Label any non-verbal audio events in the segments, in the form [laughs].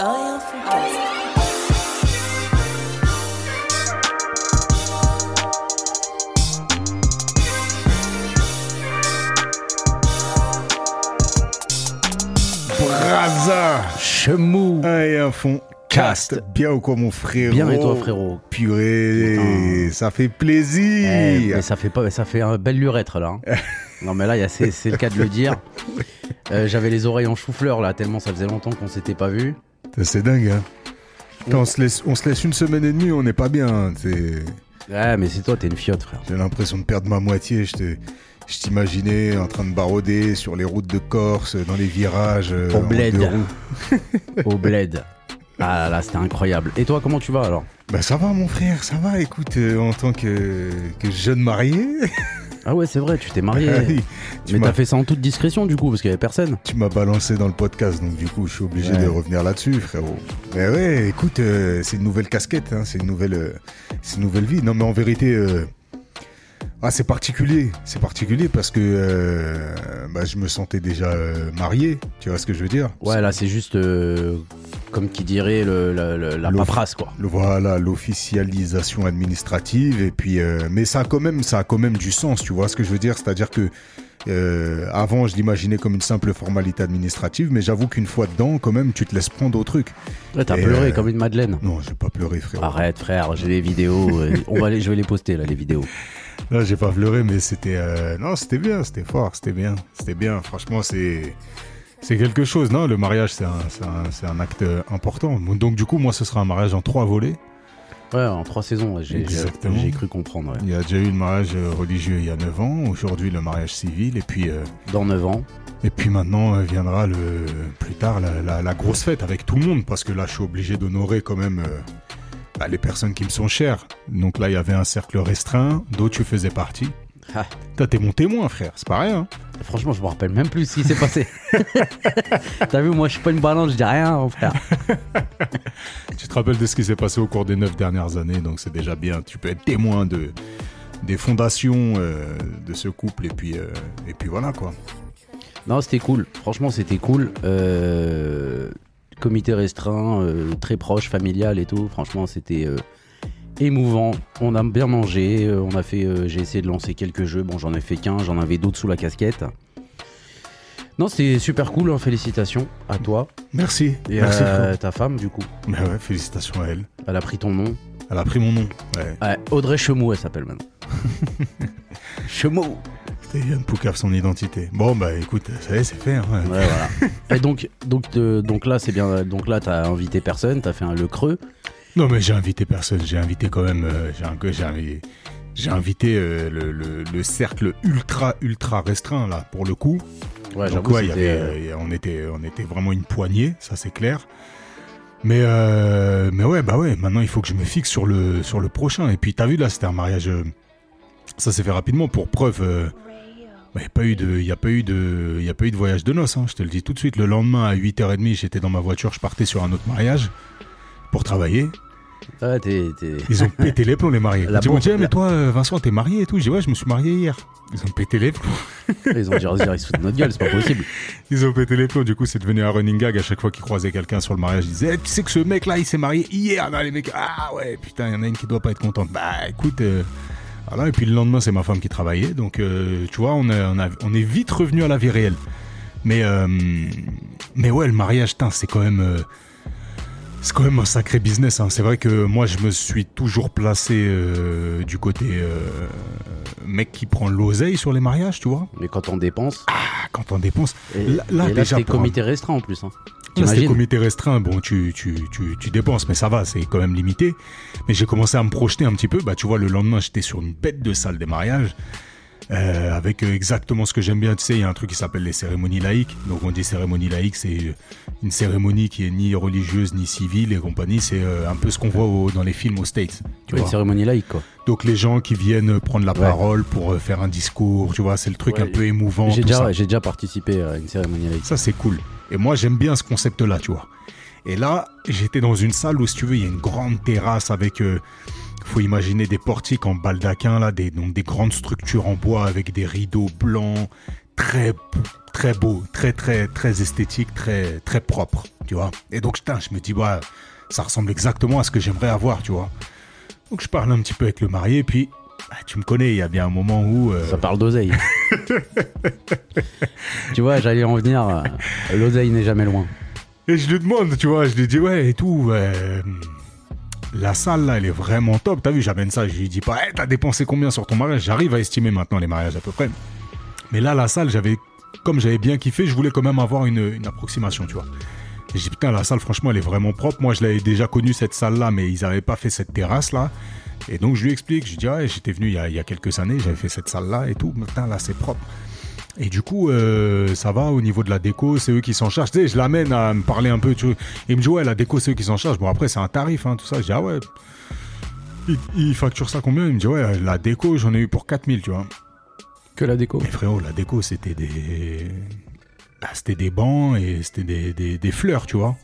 Orient Foodcast. Braza Chemou Et un fond cast. Bien ou quoi mon frérot Bien et toi frérot Purée, Putain. ça fait Eh, plaisir mais ça fait pas, ça fait un bel lurette là. hein. [laughs] non mais là, c'est le cas de le dire. Euh, J'avais les oreilles en chou-fleur là, tellement ça faisait longtemps qu'on s'était pas vu. C'est dingue hein on, se laisse, on se laisse une semaine et demie, on n'est pas bien. hein. C'est- Ouais, mais c'est toi, t'es une fiotte frère. J'ai l'impression de perdre ma moitié. Je te- je t'imaginais en train de barauder sur les routes de Corse, dans les virages. euh, Au en bled. deux roues. [laughs] Au bled. Ah là là, c'était incroyable. Et toi, comment tu vas alors? Bah ça va mon frère, ça va. Écoute, euh, en tant que, que jeune marié, [laughs] Ah ouais, c'est vrai, tu t'es marié. [laughs] tu mais t'as fait ça en toute discrétion du coup, parce qu'il y avait personne. Tu m'as balancé dans le podcast, donc du coup, je suis obligé Ouais. de revenir là-dessus, frérot. Mais ouais, écoute, euh, c'est une nouvelle casquette, hein, c'est une nouvelle, euh, c'est une nouvelle vie. Non, mais en vérité, euh, ah, c'est particulier, c'est particulier parce que euh, bah, je me sentais déjà euh, marié. Tu vois ce que je veux dire? Ouais, là, c'est juste euh, comme qui dirait le, la, paperasse quoi. Le- Voilà, l'officialisation administrative et puis, mais ça a quand même, ça a quand même du sens. Tu vois ce que je veux dire? C'est-à-dire que avant, je l'imaginais comme une simple formalité administrative, mais j'avoue qu'une fois dedans, quand même, tu te laisses prendre au truc. Ouais, t'as pleuré comme une madeleine. Non, j'ai pas pleuré, frérot. Arrête frère, j'ai les vidéos. on va les, je vais les poster là, les vidéos. Non, j'ai pas pleuré, mais c'était, euh, non, c'était bien, c'était fort, c'était bien, c'était bien. Franchement, c'est, c'est quelque chose, non? Le mariage, c'est un, c'est un, c'est un acte important. Donc, du coup, moi, ce sera un mariage en trois volets. Ouais, en trois saisons, ouais, j'ai j'ai- Exactement. j'ai cru comprendre. ouais. Il y a déjà eu le mariage euh, religieux il y a 9 ans. Aujourd'hui, le mariage civil, et puis, euh, Dans 9 ans. et puis maintenant euh, viendra le, plus tard la, la- la grosse fête avec tout le monde, parce que là, je suis obligé d'honorer quand même. euh, bah, les personnes qui me sont chères. Donc là, il y avait un cercle restreint, dont tu faisais partie. Ah. Toi, t'es mon témoin, frère, c'est pas rien. hein. Franchement, je me rappelle même plus ce qui s'est passé. [laughs] T'as vu, moi, je suis pas une balance, je dis rien, mon frère. [laughs] Tu te rappelles de ce qui s'est passé au cours des neuf dernières années, donc c'est déjà bien. Tu peux être témoin de des fondations euh, de ce couple, et puis, euh, et puis voilà quoi. Non, c'était cool. Franchement, c'était cool. Euh, comité restreint, euh, très proche, familial et tout. Franchement, c'était euh, émouvant. On a bien mangé. euh, on a fait. euh, J'ai essayé de lancer quelques jeux. Bon, j'en ai fait qu'un. J'en avais d'autres sous la casquette. Non, c'était super cool. hein, Félicitations à toi Merci, et merci à frère. ta femme, du coup. Mais ouais, félicitations à elle. Elle a pris ton nom. Elle a pris mon nom. Ouais. Ouais, Audrey Chemou, elle s'appelle maintenant. [laughs] Chemou. Yann Poucave son identité. Bon bah écoute, ça y est, c'est fait. hein. Ouais, voilà. [laughs] Et donc, donc, euh, donc là, c'est bien. Donc là, t'as invité personne, t'as fait un le creux. Non mais j'ai invité personne, j'ai invité quand même, euh, j'ai un- j'ai invi- j'ai invité euh, le, le- le cercle ultra ultra restreint là pour le coup. Ouais, Donc j'avoue, ouais, y avait, euh, on était on était vraiment une poignée, ça c'est clair. Mais euh, mais ouais bah ouais, maintenant il faut que je me fixe sur le sur le prochain. Et puis t'as vu là, c'était un mariage, ça s'est fait rapidement pour preuve. Il n'y a pas eu de, y a pas eu de, il y a pas eu de voyage de noces. hein, je te le dis tout de suite. Le lendemain à 8h30, j'étais dans ma voiture, je partais sur un autre mariage pour travailler. T'es- t'es- Ils ont pété les plombs, les mariés. [laughs] Ils m'ont dit, Ah, mais toi, euh, Vincent, t'es marié et tout. J'ai dit, ouais, je me suis marié hier. Ils ont pété les plombs. [laughs] Ils ont dit, ils se foutent de notre gueule, c'est pas possible. [laughs] Ils ont pété les plombs. Du coup, c'est devenu un running gag. À chaque fois qu'ils croisaient quelqu'un sur le mariage, ils disaient, Eh, tu sais que ce mec-là, il s'est marié hier. Non, les mecs, ah ouais, putain, il y en a une qui doit pas être contente. Bah, écoute, euh, voilà. Et puis le lendemain, c'est ma femme qui travaillait. Donc, euh, tu vois, on, a- on, a- on est vite revenu à la vie réelle. Mais, euh, mais ouais, le mariage, c'est quand même. euh, c'est quand même un sacré business. hein. C'est vrai que moi, je me suis toujours placé euh, du côté mec qui prend l'oseille sur les mariages, tu vois. Mais quand on dépense. Ah, quand on dépense. Et Là- et là, déjà, un- comité restreint en plus. Hein. C'était comité restreint, bon, tu, tu, tu, tu dépenses, mais ça va, c'est quand même limité. Mais j'ai commencé à me projeter un petit peu. Bah, tu vois, le lendemain, j'étais sur une bête de salle des mariages. euh, avec euh, exactement ce que j'aime bien, tu sais, il y a un truc qui s'appelle les cérémonies laïques. Donc on dit cérémonie laïque, c'est euh, une cérémonie qui est ni religieuse ni civile et compagnie. C'est un peu ce qu'on voit au- dans les films aux States. Tu Ouais, vois. Une cérémonie laïque, quoi. Donc les gens qui viennent prendre la Ouais. parole pour faire un discours, tu vois, c'est le truc Ouais, un peu émouvant. Déjà, j'ai déjà participé à une cérémonie laïque. Ça, c'est cool. Et moi, j'aime bien ce concept-là, tu vois. Et là, j'étais dans une salle où, si tu veux, il y a une grande terrasse avec. euh, faut imaginer des portiques en baldaquin, là, des, donc des grandes structures en bois avec des rideaux blancs, très, très beau, très très très esthétique, très très propre, tu vois. Et donc putain, je me dis ouais, ça ressemble exactement à ce que j'aimerais avoir, tu vois. Donc je parle un petit peu avec le marié, puis bah, tu me connais, il y a bien un moment où euh, Ça parle d'oseille. [laughs] tu vois, j'allais en venir. euh, L'oseille n'est jamais loin. Et je lui demande, tu vois, je lui dis, ouais, et tout, euh, la salle là, elle est vraiment top. T'as vu, j'amène ça, je lui dis pas, hey, t'as dépensé combien sur ton mariage? J'arrive à estimer maintenant les mariages à peu près. Mais là, la salle, j'avais, comme j'avais bien kiffé, je voulais quand même avoir une, une approximation, tu vois. Et j'ai dit, putain, la salle, franchement, elle est vraiment propre. Moi, je l'avais déjà connue, cette salle là, mais ils n'avaient pas fait cette terrasse là. Et donc, je lui explique, je lui dis, ouais, j'étais venu il y, a, il y a quelques années, j'avais fait cette salle là et tout. Putain, là, c'est propre. Et du coup, euh, ça va au niveau de la déco, c'est eux qui s'en chargent. Tu sais, je l'amène à me parler un peu. Tu vois. Il me dit, ouais, la déco, c'est eux qui s'en chargent. Bon, après, c'est un tarif, hein, tout ça. Je dis, ah ouais. Il, il facture ça combien? Il me dit, ouais, la déco, j'en ai eu pour 4000, tu vois. Que la déco. Mais frérot, la déco, c'était des. Ah, c'était des bancs et c'était des, des, des fleurs, tu vois.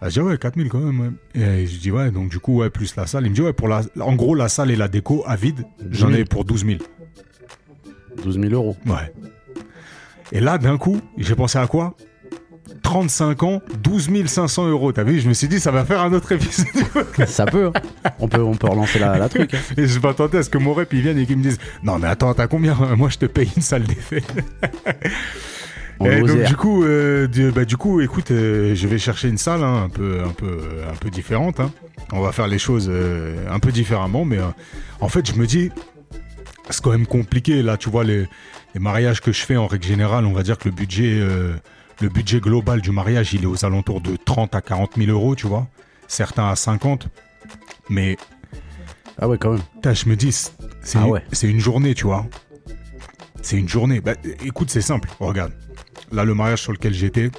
Ah, je dis, ouais, 4000 quand même. ouais. Et je dis, ouais, donc du coup, ouais, plus la salle. Il me dit, ouais, pour la. En gros, la salle et la déco à vide, j'en ai pour 12 000. 12 000 euros. Ouais. Et là, d'un coup, j'ai pensé à quoi? 35 ans, 12 500 euros. T'as vu? Je me suis dit, ça va faire un autre épisode. [laughs] Ça peut. hein. On peut, on peut relancer la, la truc. hein. Et je m'attendais à ce que mon rep, il vienne et qu'il me dise Non, mais attends, t'as combien? Moi, je te paye une salle d'effet. Et donc, du coup, euh, du, bah, du coup, écoute, euh, je vais chercher une salle hein, un, peu, un, peu, un peu différente. hein. On va faire les choses euh, un peu différemment. Mais euh, en fait, je me dis, c'est quand même compliqué. Là, tu vois, les, les mariages que je fais en règle générale, on va dire que le budget, euh, le budget global du mariage, il est aux alentours de 30 à 40 000 euros, tu vois. Certains à 50. Mais Ah ouais, quand même. Putain, je me dis, c'est Ah une, ouais. une journée, tu vois. C'est une journée. Bah, écoute, c'est simple. Regarde. Là, le mariage sur lequel j'étais,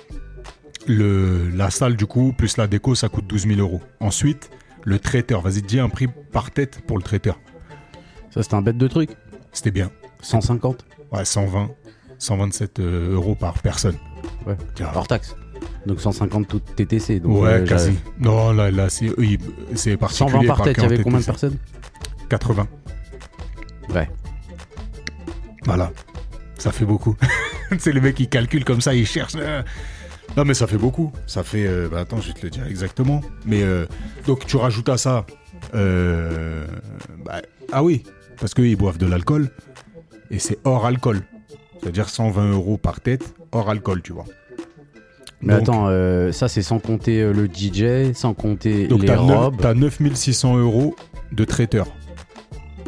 le, la salle, du coup, plus la déco, ça coûte 12 000 euros. Ensuite, le traiteur. Vas-y, dis un prix par tête pour le traiteur. Ça, c'était un bête de truc. C'était bien. 150. Ouais, 120, 127 euh, euros par personne. Ouais. Tiens. Hors taxe. Donc 150 tout TTC. Donc, ouais, euh, quasi. Non, là, là c'est c'est particulier. 120 par par tête, il y avait 40 combien de personnes 80. Ouais. Voilà. Ça fait beaucoup. [laughs] [laughs] c'est le mec qui calcule comme ça, il cherche. euh. Non, mais ça fait beaucoup. Ça fait. euh, bah, attends, je vais te le dire exactement. Mais euh, donc, tu rajoutes à ça. euh, bah, ah oui, parce qu'ils boivent de l'alcool. Et c'est hors alcool. C'est-à-dire 120 euros par tête, hors alcool, tu vois. Mais Donc- attends, euh, ça c'est sans compter le DJ, sans compter Donc les t'as, neuf- robes. t'as 9600 euros de traiteur.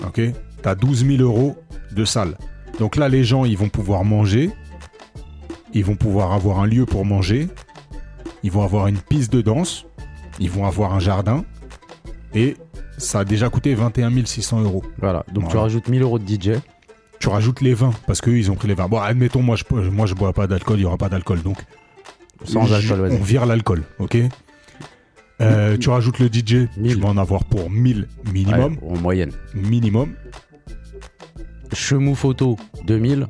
Ok? T'as 12 000 euros de salle. Donc là, les gens, ils vont pouvoir manger. Ils vont pouvoir avoir un lieu pour manger. Ils vont avoir une piste de danse. Ils vont avoir un jardin. Et ça a déjà coûté 21 600 euros. Voilà, donc tu rajoutes 1000 euros de DJ. Tu rajoutes les vins parce qu'eux, ils ont pris les vins. Bon, admettons, moi, je, moi, je bois pas d'alcool. Il y aura pas d'alcool. Donc, Sans je- alcool, vas-y. On vire l'alcool, ok? Euh, Tu rajoutes le DJ, tu 1000. vas en avoir pour 1000 minimum. Ouais, en moyenne. Minimum. Chemou photo, 2000.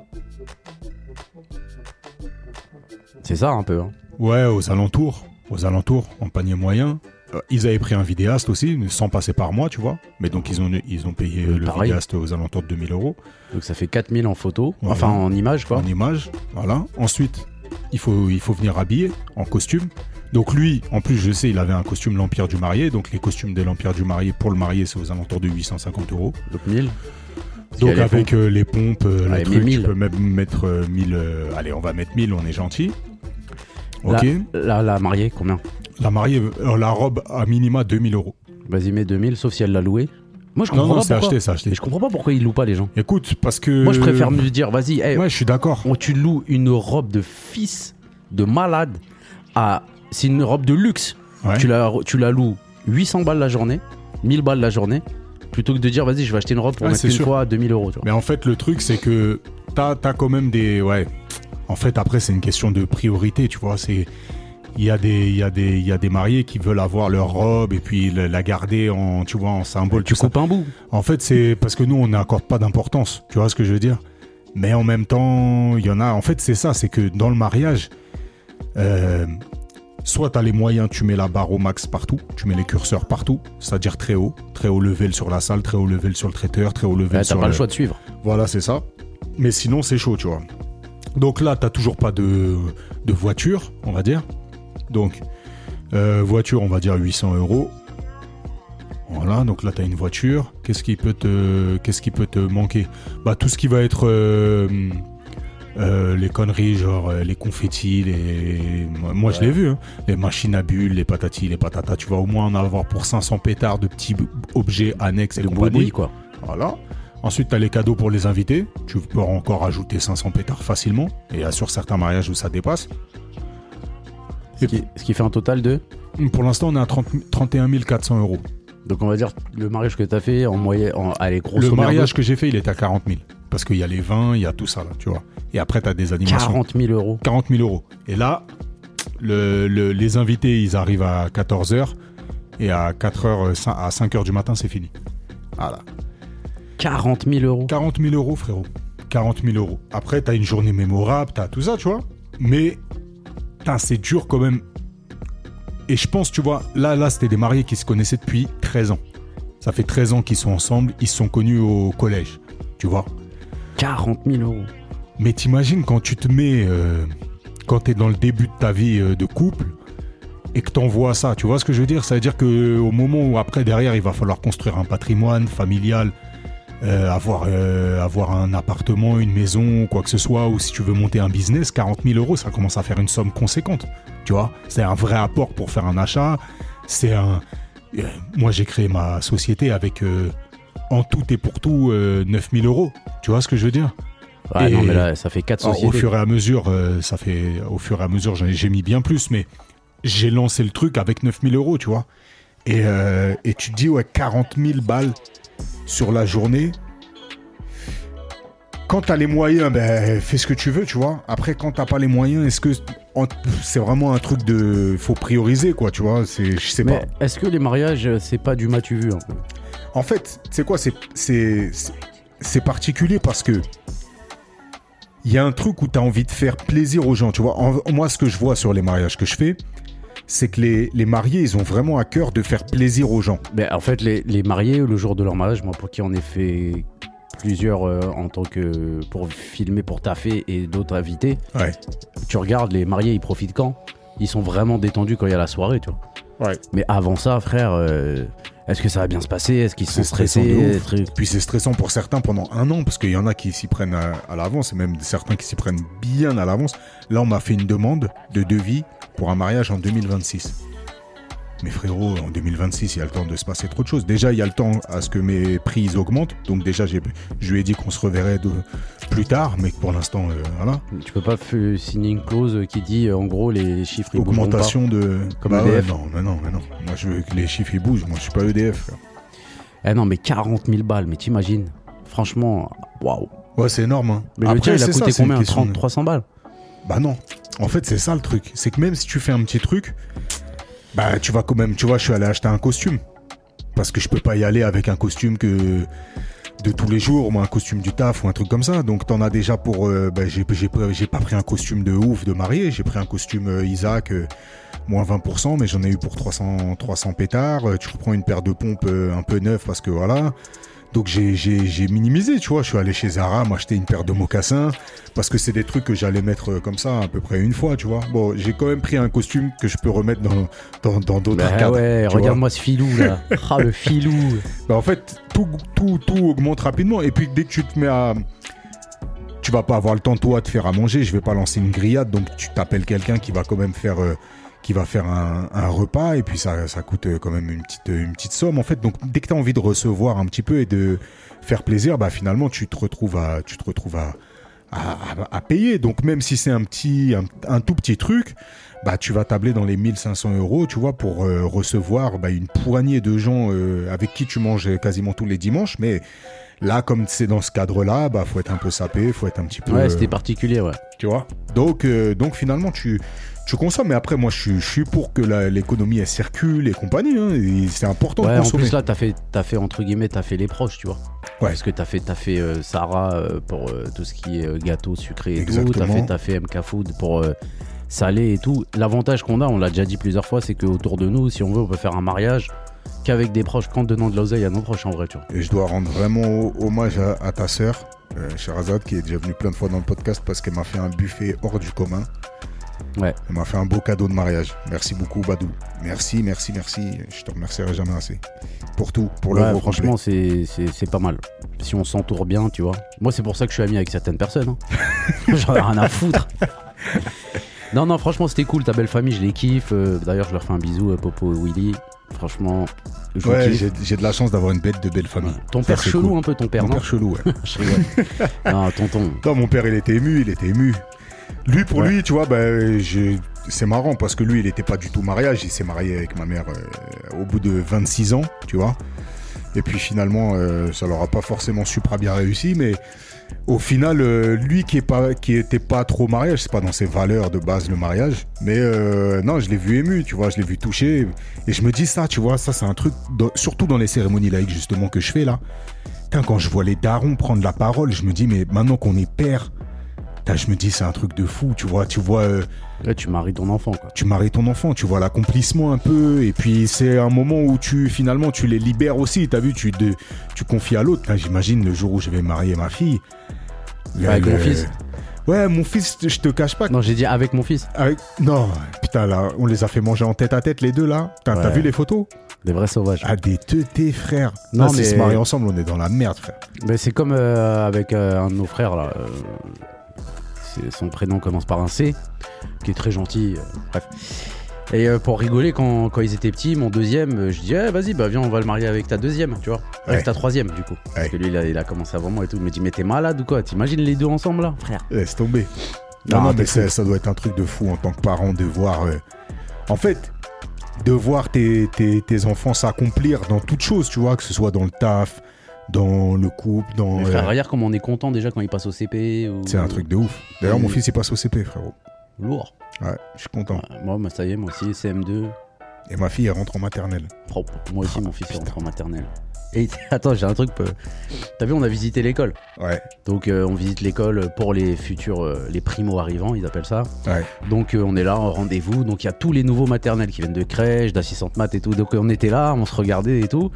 C'est ça un peu. Hein. Ouais, aux alentours. Aux alentours, en panier moyen. Euh, ils avaient pris un vidéaste aussi, sans passer par moi, tu vois. Mais donc, ils ont, ils ont payé le Pareil. vidéaste aux alentours de 2000 euros Donc ça fait 4000 en photo, Voilà. enfin en image quoi. en image. Voilà. Ensuite, il faut, il faut venir habiller en costume. Donc, lui, en plus, je sais, il avait un costume L'Empire du Marié. Donc, les costumes de l'Empire du Marié pour le marié, c'est aux alentours de 850 euros. Donc 1000. Parce qu'il y Donc les avec euh, les pompes, euh, Ouais, le truc, 1000. tu peux même mettre euh, 1000. euh, allez, on va mettre 1000, on est gentil. Ok. La, la, la mariée, combien La mariée, euh, la robe à minima 2000 euros. Vas-y, mets 2000, sauf si elle l'a loué. Moi je Non, comprends non, pas c'est pourquoi. acheté, c'est acheté. Mais je comprends pas pourquoi ils louent pas les gens. Écoute, parce que. Moi je préfère me dire, vas-y, hey, Ouais, je suis d'accord. on- tu loues une robe de fils de malade à. C'est une robe de luxe. Ouais. Tu, la, tu la loues 800 balles la journée, 1000 balles la journée, plutôt que de dire, vas-y, je vais acheter une robe pour Ouais, mettre c'est une sûr. fois à 2000 euros. tu vois. Mais en fait, le truc, c'est que t'as as quand même des. Ouais. En fait, après, c'est une question de priorité, tu vois. C'est. Il y, a des, il, y a des, il y a des mariés qui veulent avoir leur robe et puis la garder en, tu vois, en symbole. Tu ça. coupes un bout. En fait, c'est parce que nous, on n'accorde pas d'importance. Tu vois ce que je veux dire? Mais en même temps, il y en a. En fait, c'est ça c'est que dans le mariage, euh, soit tu as les moyens, tu mets la barre au max partout, tu mets les curseurs partout, c'est-à-dire très haut, très haut level sur la salle, très haut level sur le traiteur, très haut level T'as sur pas le choix de suivre. Voilà, c'est ça. Mais sinon, c'est chaud, tu vois. Donc là, t'as toujours pas de, de voiture, on va dire. Donc, euh, voiture, on va dire 800 euros. Voilà, donc là, tu as une voiture. Qu'est-ce qui peut te, qu'est-ce qui peut te manquer? Bah, tout ce qui va être euh, euh, les conneries, genre les confettis, les. Moi, je l'ai vu, hein. les machines à bulles, les patatis, les patatas. Tu vas au moins en avoir pour 500 pétards de petits objets annexes et Le compagnie. quoi. Voilà. Ensuite, tu as les cadeaux pour les invités. Tu peux encore ajouter 500 pétards facilement. Et sur certains mariages où ça dépasse. Ce qui, ce qui fait un total de. Pour l'instant, on est à 30 31 400 euros. Donc on va dire le mariage que t'as fait en moyenne, en, allez grosso Le mariage que j'ai fait, il est à 40 000. Parce qu'il y a les vins, il y a tout ça, là, tu vois. Et après, tu as des animations. 40 000 euros. 40 000 euros. Et là, le- le- les invités, ils arrivent à 14h. Et à 4h, à 5h du matin, c'est fini. Voilà. 40 000 euros. 40 000 euros, frérot. 40 000 euros. Après, t'as une journée mémorable, t'as tout ça, tu vois. Mais, c'est dur quand même. Et je pense, tu vois, là, là, c'était des mariés qui se connaissaient depuis 13 ans. Ça fait 13 ans qu'ils sont ensemble, ils se sont connus au collège, tu vois. 40 000 euros. Mais t'imagines quand tu te mets, euh, quand t'es dans le début de ta vie euh, de couple et que t'envoies ça, tu vois ce que je veux dire? Ça veut dire que au moment où après derrière il va falloir construire un patrimoine familial, euh, avoir euh, avoir un appartement, une maison, quoi que ce soit, ou si tu veux monter un business, 40 000 euros, ça commence à faire une somme conséquente, tu vois C'est un vrai apport pour faire un achat. C'est un, euh, moi j'ai créé ma société avec en tout et pour tout 9 000 euros. Tu vois ce que je veux dire Ouais, Et- non, mais là, ça fait 4 alors, sociétés. au fur et à mesure, ça fait au fur et à mesure, j'ai j'ai mis bien plus, mais j'ai lancé le truc avec 9000 euros, tu vois. Et, euh, et tu te dis, ouais, 40 000 balles sur la journée. Quand t'as les moyens, ben, fais ce que tu veux, tu vois. Après, quand t'as pas les moyens, est-ce que c'est vraiment un truc de. Faut prioriser, quoi, tu vois. C'est, je sais pas. Est-ce que les mariages, c'est pas du matu vu un peu En fait, c'est quoi C'est c'est c'est- c'est particulier parce que il y a un truc où tu as envie de faire plaisir aux gens, tu vois. En- moi, ce que je vois sur les mariages que je fais, c'est que les, les mariés, ils ont vraiment à cœur de faire plaisir aux gens. Ben, En fait, les, les mariés, le jour de leur mariage, moi, pour qui en ai fait plusieurs euh, en tant que pour filmer pour taffer et d'autres invités, Ouais. tu regardes les mariés, ils profitent quand? Ils sont vraiment détendus quand il y a la soirée, tu vois. Ouais. Mais avant ça, frère, euh, est-ce que ça va bien se passer? Est-ce qu'ils sont stressés de ouf. Truc- Puis c'est stressant pour certains pendant un an, parce qu'il y en a qui s'y prennent à, à l'avance, et même certains qui s'y prennent bien à l'avance. Là, on m'a fait une demande de devis pour un mariage en 2026. Mais frérot, en 2026, il y a le temps de se passer trop de choses. Déjà, il y a le temps à ce que mes prix ils augmentent. Donc déjà, je lui ai dit qu'on se reverrait de, plus tard, mais que pour l'instant, euh, voilà. Tu peux pas signer une clause qui dit, euh, en gros, les chiffres ils Augmentation de... Comme Bah ouais, EDF. non, non, mais non. Moi, je veux que les chiffres ils bougent. Moi, je suis pas EDF. frère. Eh non, mais 40 000 balles, mais t'imagines Franchement, waouh. Ouais, c'est énorme. hein. Mais le Après, tien, il a ça, coûté combien? question 30, de- 300 balles? Bah non. En fait, c'est ça le truc. C'est que même si tu fais un petit truc, bah tu vas quand même. Tu vois, je suis allé acheter un costume. Parce que je peux pas y aller avec un costume que de tous les jours, moi un costume du taf ou un truc comme ça. Donc t'en as déjà pour. euh, bah, j'ai pas pris un costume de ouf de marié. J'ai pris un costume euh, Isaac. euh, moins 20%, mais j'en ai eu pour 300, 300 pétards. Euh, Tu reprends une paire de pompes un peu neuve parce que voilà. Donc j'ai- minimisé, tu vois. Je suis allé chez Zara m'acheter une paire de mocassins parce que c'est des trucs que j'allais mettre euh, comme ça à peu près une fois, tu vois. Bon, j'ai quand même pris un costume que je peux remettre dans dans dans d'autres Bah cadres. ouais, regarde-moi ce filou là. [laughs] Ah, le filou. Bah, en fait, tout, tout, tout augmente rapidement. Et puis dès que tu te mets à. Tu vas pas avoir le temps, toi, de faire à manger. Je vais pas lancer une grillade. Donc tu t'appelles quelqu'un qui va quand même faire. euh, qui va faire un, un repas. Et puis ça, ça coûte euh, quand même une petite, une petite somme, en fait. Donc dès que tu as envie de recevoir un petit peu et de faire plaisir, bah finalement, tu te retrouves à. Tu te retrouves à. À, à- à payer. Donc même si c'est un petit, un, un tout petit truc, bah tu vas tabler dans les 1500 euros, tu vois, pour euh, recevoir bah, une poignée de gens euh, avec qui tu manges quasiment tous les dimanches. Mais là, comme c'est dans ce cadre-là, bah faut être un peu sapé, faut être un petit peu, Ouais, euh, c'était particulier, ouais. tu vois. Donc, euh, donc finalement, tu tu consommes. Mais après, moi, je suis, je suis pour que l'économie elle circule et compagnie. hein, et c'est important Ouais, de en consommer. plus là, t'as fait, fait entre guillemets, t'as fait les proches, tu vois. Ouais. Parce que t'as fait, t'as fait euh, Sarah euh, pour euh, tout ce qui est gâteau sucré et tout. T'as fait, t'as fait MK Food pour salé et tout. L'avantage qu'on a, on l'a déjà dit plusieurs fois, c'est qu'autour de nous, si on veut, on peut faire un mariage qu'avec des proches, qu'en donnant de l'oseille à nos proches en vrai, tu vois. Et je dois rendre vraiment ho- hommage à, à ta sœur euh, Sherazade, qui est déjà venue plein de fois dans le podcast parce qu'elle m'a fait un buffet hors du commun. Ouais. Elle m'a fait un beau cadeau de mariage. Merci beaucoup, Badou. Merci, merci, merci. Je te remercierai jamais assez. Pour tout, pour le Ouais, gros franchement, c'est pas mal. Si on s'entoure bien, tu vois. Moi, c'est pour ça que je suis ami avec certaines personnes. hein. [laughs] J'en ai rien à foutre. non, non, franchement, c'était cool. Ta belle famille, je les kiffe. Euh, D'ailleurs, je leur fais un bisou à Popo et Willy. Franchement, je Ouais, j'ai j'ai de la chance d'avoir une bête de belle famille. Ton père chelou, cool. un peu, ton père, Mon non père chelou, ouais. [laughs] Non, tonton. Non, mon père, il était ému, il était ému. Lui, pour Ouais. lui, tu vois, ben, je- c'est marrant parce que lui, il n'était pas du tout mariage. Il s'est marié avec ma mère euh, au bout de 26 ans, tu vois. Et puis finalement, euh, ça leur a pas forcément super bien réussi, mais au final, euh, lui qui est pas, qui était pas trop mariage, c'est pas dans ses valeurs de base le mariage, mais non, je l'ai vu ému, tu vois, je l'ai vu touché, et je me dis ça, tu vois, ça c'est un truc, surtout dans les cérémonies laïques justement que je fais là. Quand je vois les darons prendre la parole, je me dis, mais maintenant qu'on est père, je me dis, c'est un truc de fou, tu vois. Tu vois, euh, Là, tu maries ton enfant, quoi. tu maries ton enfant, tu vois l'accomplissement un peu, et puis c'est un moment où tu, finalement, tu les libères aussi. T'as vu, tu, de- tu confies à l'autre. J'imagine le jour où je vais marier ma fille. Avec Le- mon fils Ouais, mon fils, je te cache pas. Non, j'ai dit avec mon fils. Avec... Non, putain, là, on les a fait manger en tête à tête, les deux, là. T'as Ouais. vu les photos? Des vrais sauvages. Ah, des teutés, frère. Non, Non, mais... mais- se marier ensemble, on est dans la merde, frère. Mais c'est comme euh, avec euh, un de nos frères là. euh, son prénom commence par un C, qui est très gentil. euh, bref. Et euh, pour rigoler, quand, quand ils étaient petits, mon deuxième, euh, je dis eh, vas-y, bah viens, on va le marier avec ta deuxième, tu vois. Avec Ouais. ta troisième, du coup. Parce que lui, il a, il a commencé avant moi et tout. Il me dit mais t'es malade ou quoi? T'imagines les deux ensemble là, frère Laisse tomber. Non, Non, mais ça, ça doit être un truc de fou en tant que parent de voir. euh, En fait, de voir tes, tes, tes enfants s'accomplir dans toute chose, tu vois, que ce soit dans le taf, dans le couple, dans. Mais euh, frère, regarde comme on est content déjà quand il passe au CP. Ou... C'est un truc de ouf. D'ailleurs, mon fils, il passe au CP, frérot. lourd. Ouais, je suis content. Ouais, moi, bah, ça y est, moi aussi, CM2. Et ma fille, elle rentre en maternelle. Oh, moi aussi, mon fils il rentre en maternelle. Et [laughs] attends, j'ai un truc. peu- T'as vu, on a visité l'école. Ouais, Donc euh, on visite l'école pour les futurs, euh, les primo arrivants, ils appellent ça. ouais. Donc euh, on est là en rendez-vous. Donc il y a tous les nouveaux maternels qui viennent de crèche, d'assistante maths et tout. Donc on était là, on se regardait et tout.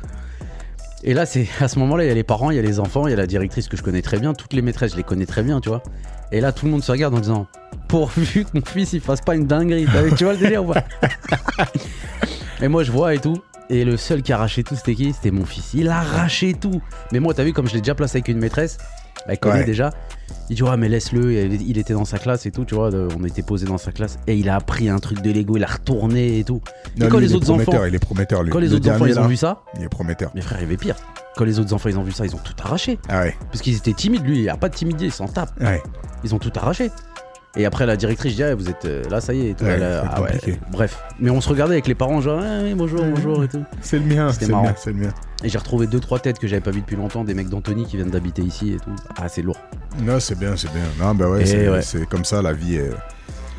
Et là, c'est à ce moment-là, il y a les parents, il y a les enfants, il y a la directrice que je connais très bien, toutes les maîtresses, je les connais très bien, tu vois. Et là, tout le monde se regarde en disant pourvu que mon fils il fasse pas une dinguerie. Vu, tu vois le délire ou pas [laughs] Et moi, je vois et tout. Et le seul qui arrachait tout, c'était qui? C'était mon fils. Il arrachait tout. Mais moi, t'as vu, comme je l'ai déjà placé avec une maîtresse, elle connaît Ouais. déjà. Il dit, ouais, mais laisse-le. Et Il était dans sa classe et tout, tu vois. On était posé dans sa classe. Et il a appris un truc de Lego, il a retourné et tout. Non, quand lui, les il autres enfants- il est prometteur, lui. Quand les Le autres enfants, ils ont vu ça, Il est prometteur. mes frères, il avait pire. Quand les autres enfants, ils ont vu ça, ils ont tout arraché. Ah ouais, Parce qu'ils étaient timides, lui, il a pas de timidité, il s'en tape. ouais. Ils ont tout arraché. Et après, la directrice, je dis, ah, vous êtes euh, là, ça y est. Et tout. Ouais, Elle a- c'est ah ouais. compliqué. Bref. Mais on se regardait avec les parents, genre, ah, oui, bonjour, bonjour et tout. C'est le mien, C'était c'est le marrant. mien, c'est le mien. Et j'ai retrouvé deux, trois têtes que j'avais pas vues depuis longtemps, des mecs d'Anthony qui viennent d'habiter ici et tout. Ah, c'est lourd. Non, c'est bien, c'est bien. Non, bah ouais, Et c'est ouais. c'est comme ça la vie. Est...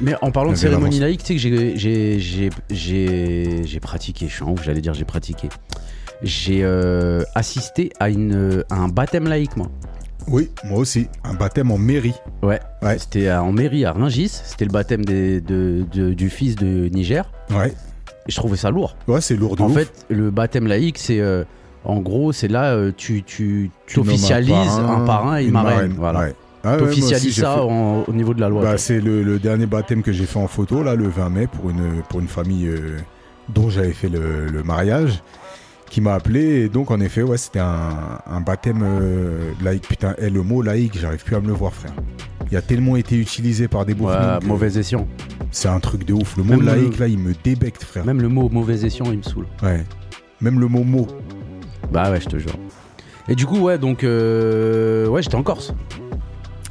Mais en parlant de cérémonie laïque, tu sais que j'ai- j'ai- j'ai- j'ai j'ai pratiqué, je suis en ouf, j'allais dire j'ai pratiqué. J'ai euh, assisté à, une, à un baptême laïque, moi. Oui, moi aussi. Un baptême en mairie. Ouais. Ouais. C'était en mairie à Ringis, c'était le baptême des- de- de- du fils de Niger. Ouais. Et je trouvais ça lourd. Ouais, c'est lourd de En ouf. fait, le baptême laïque, c'est. euh, en gros, c'est là, euh, tu, tu, Tu officialises un parrain, et une marraine. Voilà. Ouais. Ah ouais, aussi, ça fait- en- au niveau de la loi. Bah, c'est le, le dernier baptême que j'ai fait en photo, là, le 20 mai, pour une, pour une famille euh, dont j'avais fait le, le mariage, qui m'a appelé. Et donc, en effet, ouais, c'était un, un baptême euh, laïque. Putain, et le mot laïque, j'arrive plus à me le voir, frère. Il a tellement été utilisé par des Ouais, bourgeois. mauvais escient. C'est un truc de ouf. Le mot Même le- laïque, là, il me débecte, frère. Même le mot mauvais escient, il me saoule. Ouais. Même le mot mot. Bah ouais, je te jure. Et du coup, ouais, donc. euh, ouais, j'étais en Corse.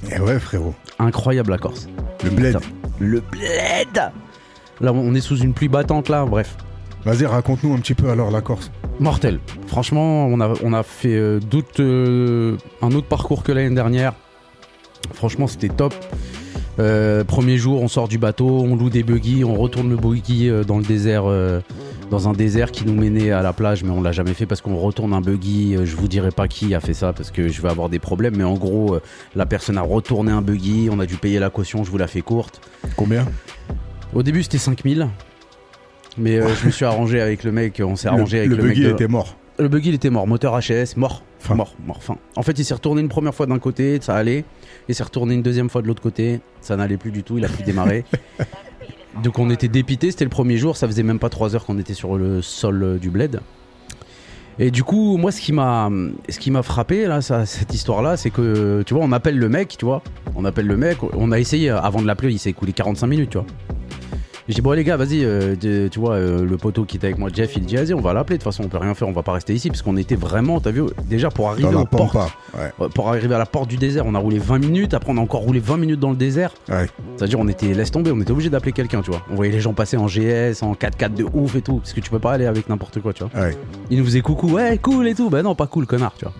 Et ouais, frérot. Incroyable la Corse. Le bled. Putain. Le bled Là, on est sous une pluie battante, là, bref. Vas-y, raconte-nous un petit peu alors la Corse. Mortel. Franchement, on a, on a fait euh, euh, un autre parcours que l'année dernière. Franchement, c'était top. Euh, premier jour, on sort du bateau, on loue des buggy, on retourne le buggy dans le désert, dans un désert qui nous menait à la plage, mais on l'a jamais fait parce qu'on retourne un buggy. Je vous dirai pas qui a fait ça parce que je vais avoir des problèmes, mais en gros, la personne a retourné un buggy, on a dû payer la caution, je vous la fais courte. Combien? Au début, c'était 5000. Mais euh, je me suis arrangé avec le mec, on s'est arrangé Le, avec le le, mec buggy de- était mort. Le buggy, il était mort. Moteur HS, mort. Fin. Mort, mort, fin. En fait, il s'est retourné une première fois d'un côté, ça allait. Il s'est retourné une deuxième fois de l'autre côté, ça n'allait plus du tout, il a plus démarré. [laughs] Donc on était dépité, c'était le premier jour, ça faisait même pas 3 heures qu'on était sur le sol euh, du bled. Et du coup, moi, ce qui m'a, ce qui m'a frappé là, ça- cette histoire-là, c'est que, tu vois, on appelle le mec, tu vois, on appelle le mec, on a essayé avant de l'appeler, il s'est écoulé 45 minutes, tu vois. J'ai dit bon les gars, vas-y, euh, tu vois, euh, le poteau qui était avec moi, Jeff, il dit vas-y, on va l'appeler. De toute façon, on peut rien faire, on va pas rester ici, parce qu'on était vraiment, t'as vu, déjà pour arriver aux portes. Ouais, Pour arriver à la porte du désert, on a roulé 20 minutes. Après, on a encore roulé 20 minutes dans le désert. Ouais. C'est-à-dire, on était, laisse tomber, on était obligé d'appeler quelqu'un, tu vois. On voyait les gens passer en GS, en 4x4 de ouf et tout. Parce que tu peux pas aller avec n'importe quoi, tu vois. Ouais. Il nous faisait coucou, ouais, cool et tout. Bah non, pas cool, connard, tu vois.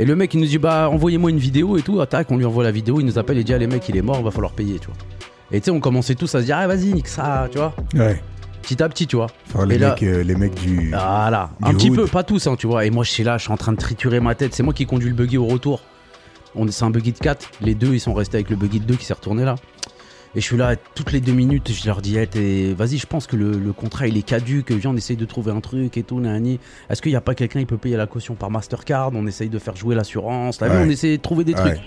Et le mec, il nous dit, bah, envoyez-moi une vidéo et tout. Attaque, on lui envoie la vidéo. Il nous appelle et dit, ah, les mecs, il est mort, va falloir payer, tu vois. Et tu sais, on commençait tous à se dire, ah, vas-y, nique ça, tu vois. Ouais. Petit à petit, tu vois. Enfin, les, Et là- mecs, euh, les mecs du. Voilà, Du un petit peu, pas tous, hein, tu vois. Et moi, je suis là, je suis en train de triturer ma tête. C'est moi qui conduis le buggy au retour. On- C'est un buggy de 4. Les deux, ils sont restés avec le buggy de 2 qui s'est retourné là. Et je suis là, toutes les deux minutes, je leur dis, t'es- vas-y, je pense que le, le contrat il est caduque, viens, on essaye de trouver un truc et tout, nani. Est-ce qu'il n'y a pas quelqu'un qui peut payer la caution par Mastercard? On essaye de faire jouer l'assurance. T'as vu, on essaye de trouver des Ouais. trucs.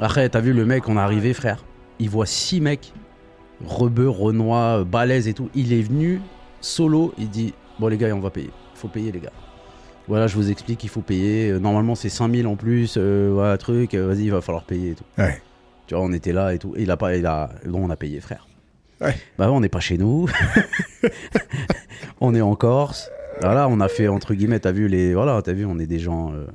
Après, t'as vu le mec, on est arrivé, frère. Il voit six mecs, rebeux, renois, balèze et tout. Il est venu solo. Il dit Bon, les gars, on va payer. Faut payer, les gars. Voilà, je vous explique, il faut payer. Euh, Normalement, c'est 5000 en plus. euh, voilà, truc. euh, Vas-y, il va falloir payer et tout. Ouais. Tu vois, on était là et tout. Et il a pas. Il a... On a payé, frère. Ouais. Bah, on n'est pas chez nous. [laughs] on est en Corse. Voilà, on a fait, entre guillemets, t'as vu les. Voilà, t'as vu, on est des gens. euh,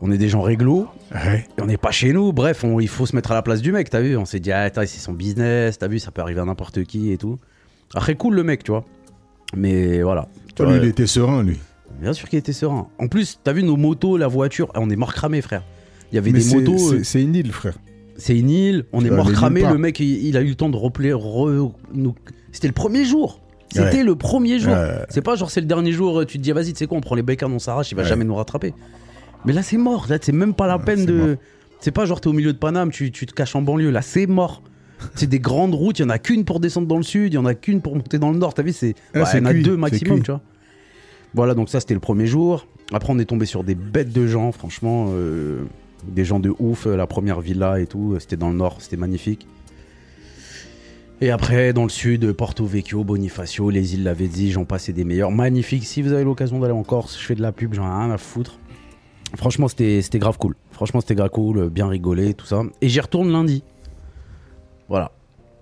On est des gens réglo. Ouais. Et on n'est pas chez nous, bref, on- il faut se mettre à la place du mec, t'as vu On s'est dit, ah, c'est son business, t'as vu, ça peut arriver à n'importe qui et tout. Après, cool le mec, tu vois. Mais voilà. Toi, lui, il était serein, lui. Bien sûr qu'il était serein. En plus, t'as vu nos motos, la voiture, ah, on est mort cramé, frère. Il y avait Mais des motos, c'est- euh, C'est une île, frère. c'est une île, on est mort cramé, le mec, il, il a eu le temps de replaire. re- nous- C'était le premier jour. C'était Ouais. le premier jour. Ouais. C'est pas genre c'est le dernier jour, tu te dis ah, vas-y, tu sais quoi, on prend les bécanes, on s'arrache, il va jamais nous rattraper. Mais là c'est mort, là c'est même pas la peine de. C'est pas genre t'es au milieu de Paname, tu, tu te caches en banlieue, là c'est mort. [laughs] C'est des grandes routes, il y en a qu'une pour descendre dans le sud, il y en a qu'une pour monter dans le nord, t'as vu, c'est. Ah, il y en a cuit, deux maximum, tu vois. Voilà, donc ça c'était le premier jour. Après on est tombé sur des bêtes de gens, franchement, euh, des gens de ouf, euh, la première villa et tout, euh, c'était dans le nord, c'était magnifique. Et après, dans le sud, Porto Vecchio, Bonifacio, les îles Lavezzi, j'en passais des meilleurs. Magnifique. Si vous avez l'occasion d'aller en Corse, je fais de la pub, j'en ai rien à foutre. Franchement, c'était grave cool. Franchement, c'était grave cool, euh, bien rigolé, tout ça. Et j'y retourne lundi. Voilà.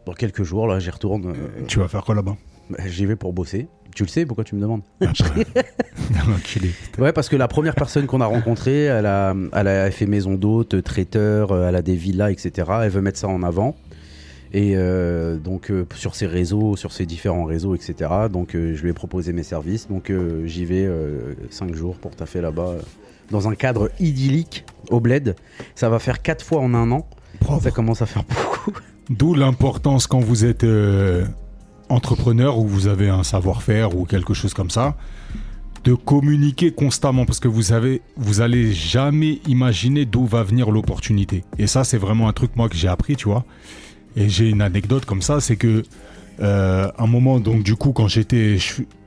Dans quelques jours, là, j'y retourne. euh, Tu vas faire quoi là-bas? bah, J'y vais pour bosser. Tu le sais, pourquoi tu me demandes? [laughs] Enculé. Ouais, parce que la première personne qu'on a rencontrée, elle a, elle a fait maison d'hôte, traiteur, euh, elle a des villas, etc. Elle veut mettre ça en avant. Et euh, donc, euh, sur ses réseaux, sur ses différents réseaux, etc. Donc, je lui ai proposé mes services. Donc, j'y vais 5 jours pour taffer là-bas, dans un cadre idyllique, au bled. Ça va faire 4 fois en un an. Ça commence à faire beaucoup. D'où l'importance quand vous êtes euh, entrepreneur ou vous avez un savoir-faire ou quelque chose comme ça, de communiquer constamment parce que vous savez, vous allez jamais imaginer d'où va venir l'opportunité. Et ça, c'est vraiment un truc moi que j'ai appris, tu vois. Et j'ai une anecdote comme ça, c'est que euh, un moment, donc du coup, quand j'étais,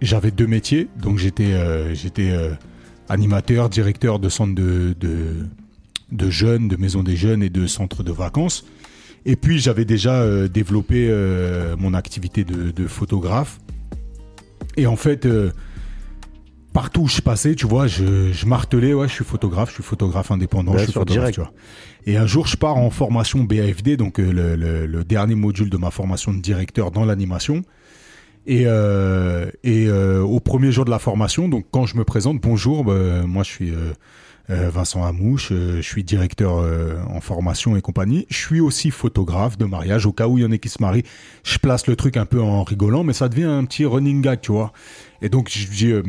j'avais deux métiers, donc j'étais, euh, j'étais animateur, directeur de centre de, de de jeunes, de maisons des jeunes et de centres de vacances. Et puis j'avais déjà euh, développé euh, mon activité de, de photographe. Et en fait, euh, partout où je passais, tu vois, je, je martelais, ouais, je suis photographe, je suis photographe indépendant, Ouais, je suis photographe, direct. tu vois. Et un jour, je pars en formation BAFD, donc le, le- le dernier module de ma formation de directeur dans l'animation. Et, euh, et euh, au premier jour de la formation, donc quand je me présente, bonjour, bah, moi je suis euh, euh, Vincent Amouche, euh, je suis directeur euh, en formation et compagnie. Je suis aussi photographe de mariage, au cas où il y en a qui se marient. Je place le truc un peu en rigolant, mais ça devient un petit running gag, tu vois. Et donc, je dis, euh,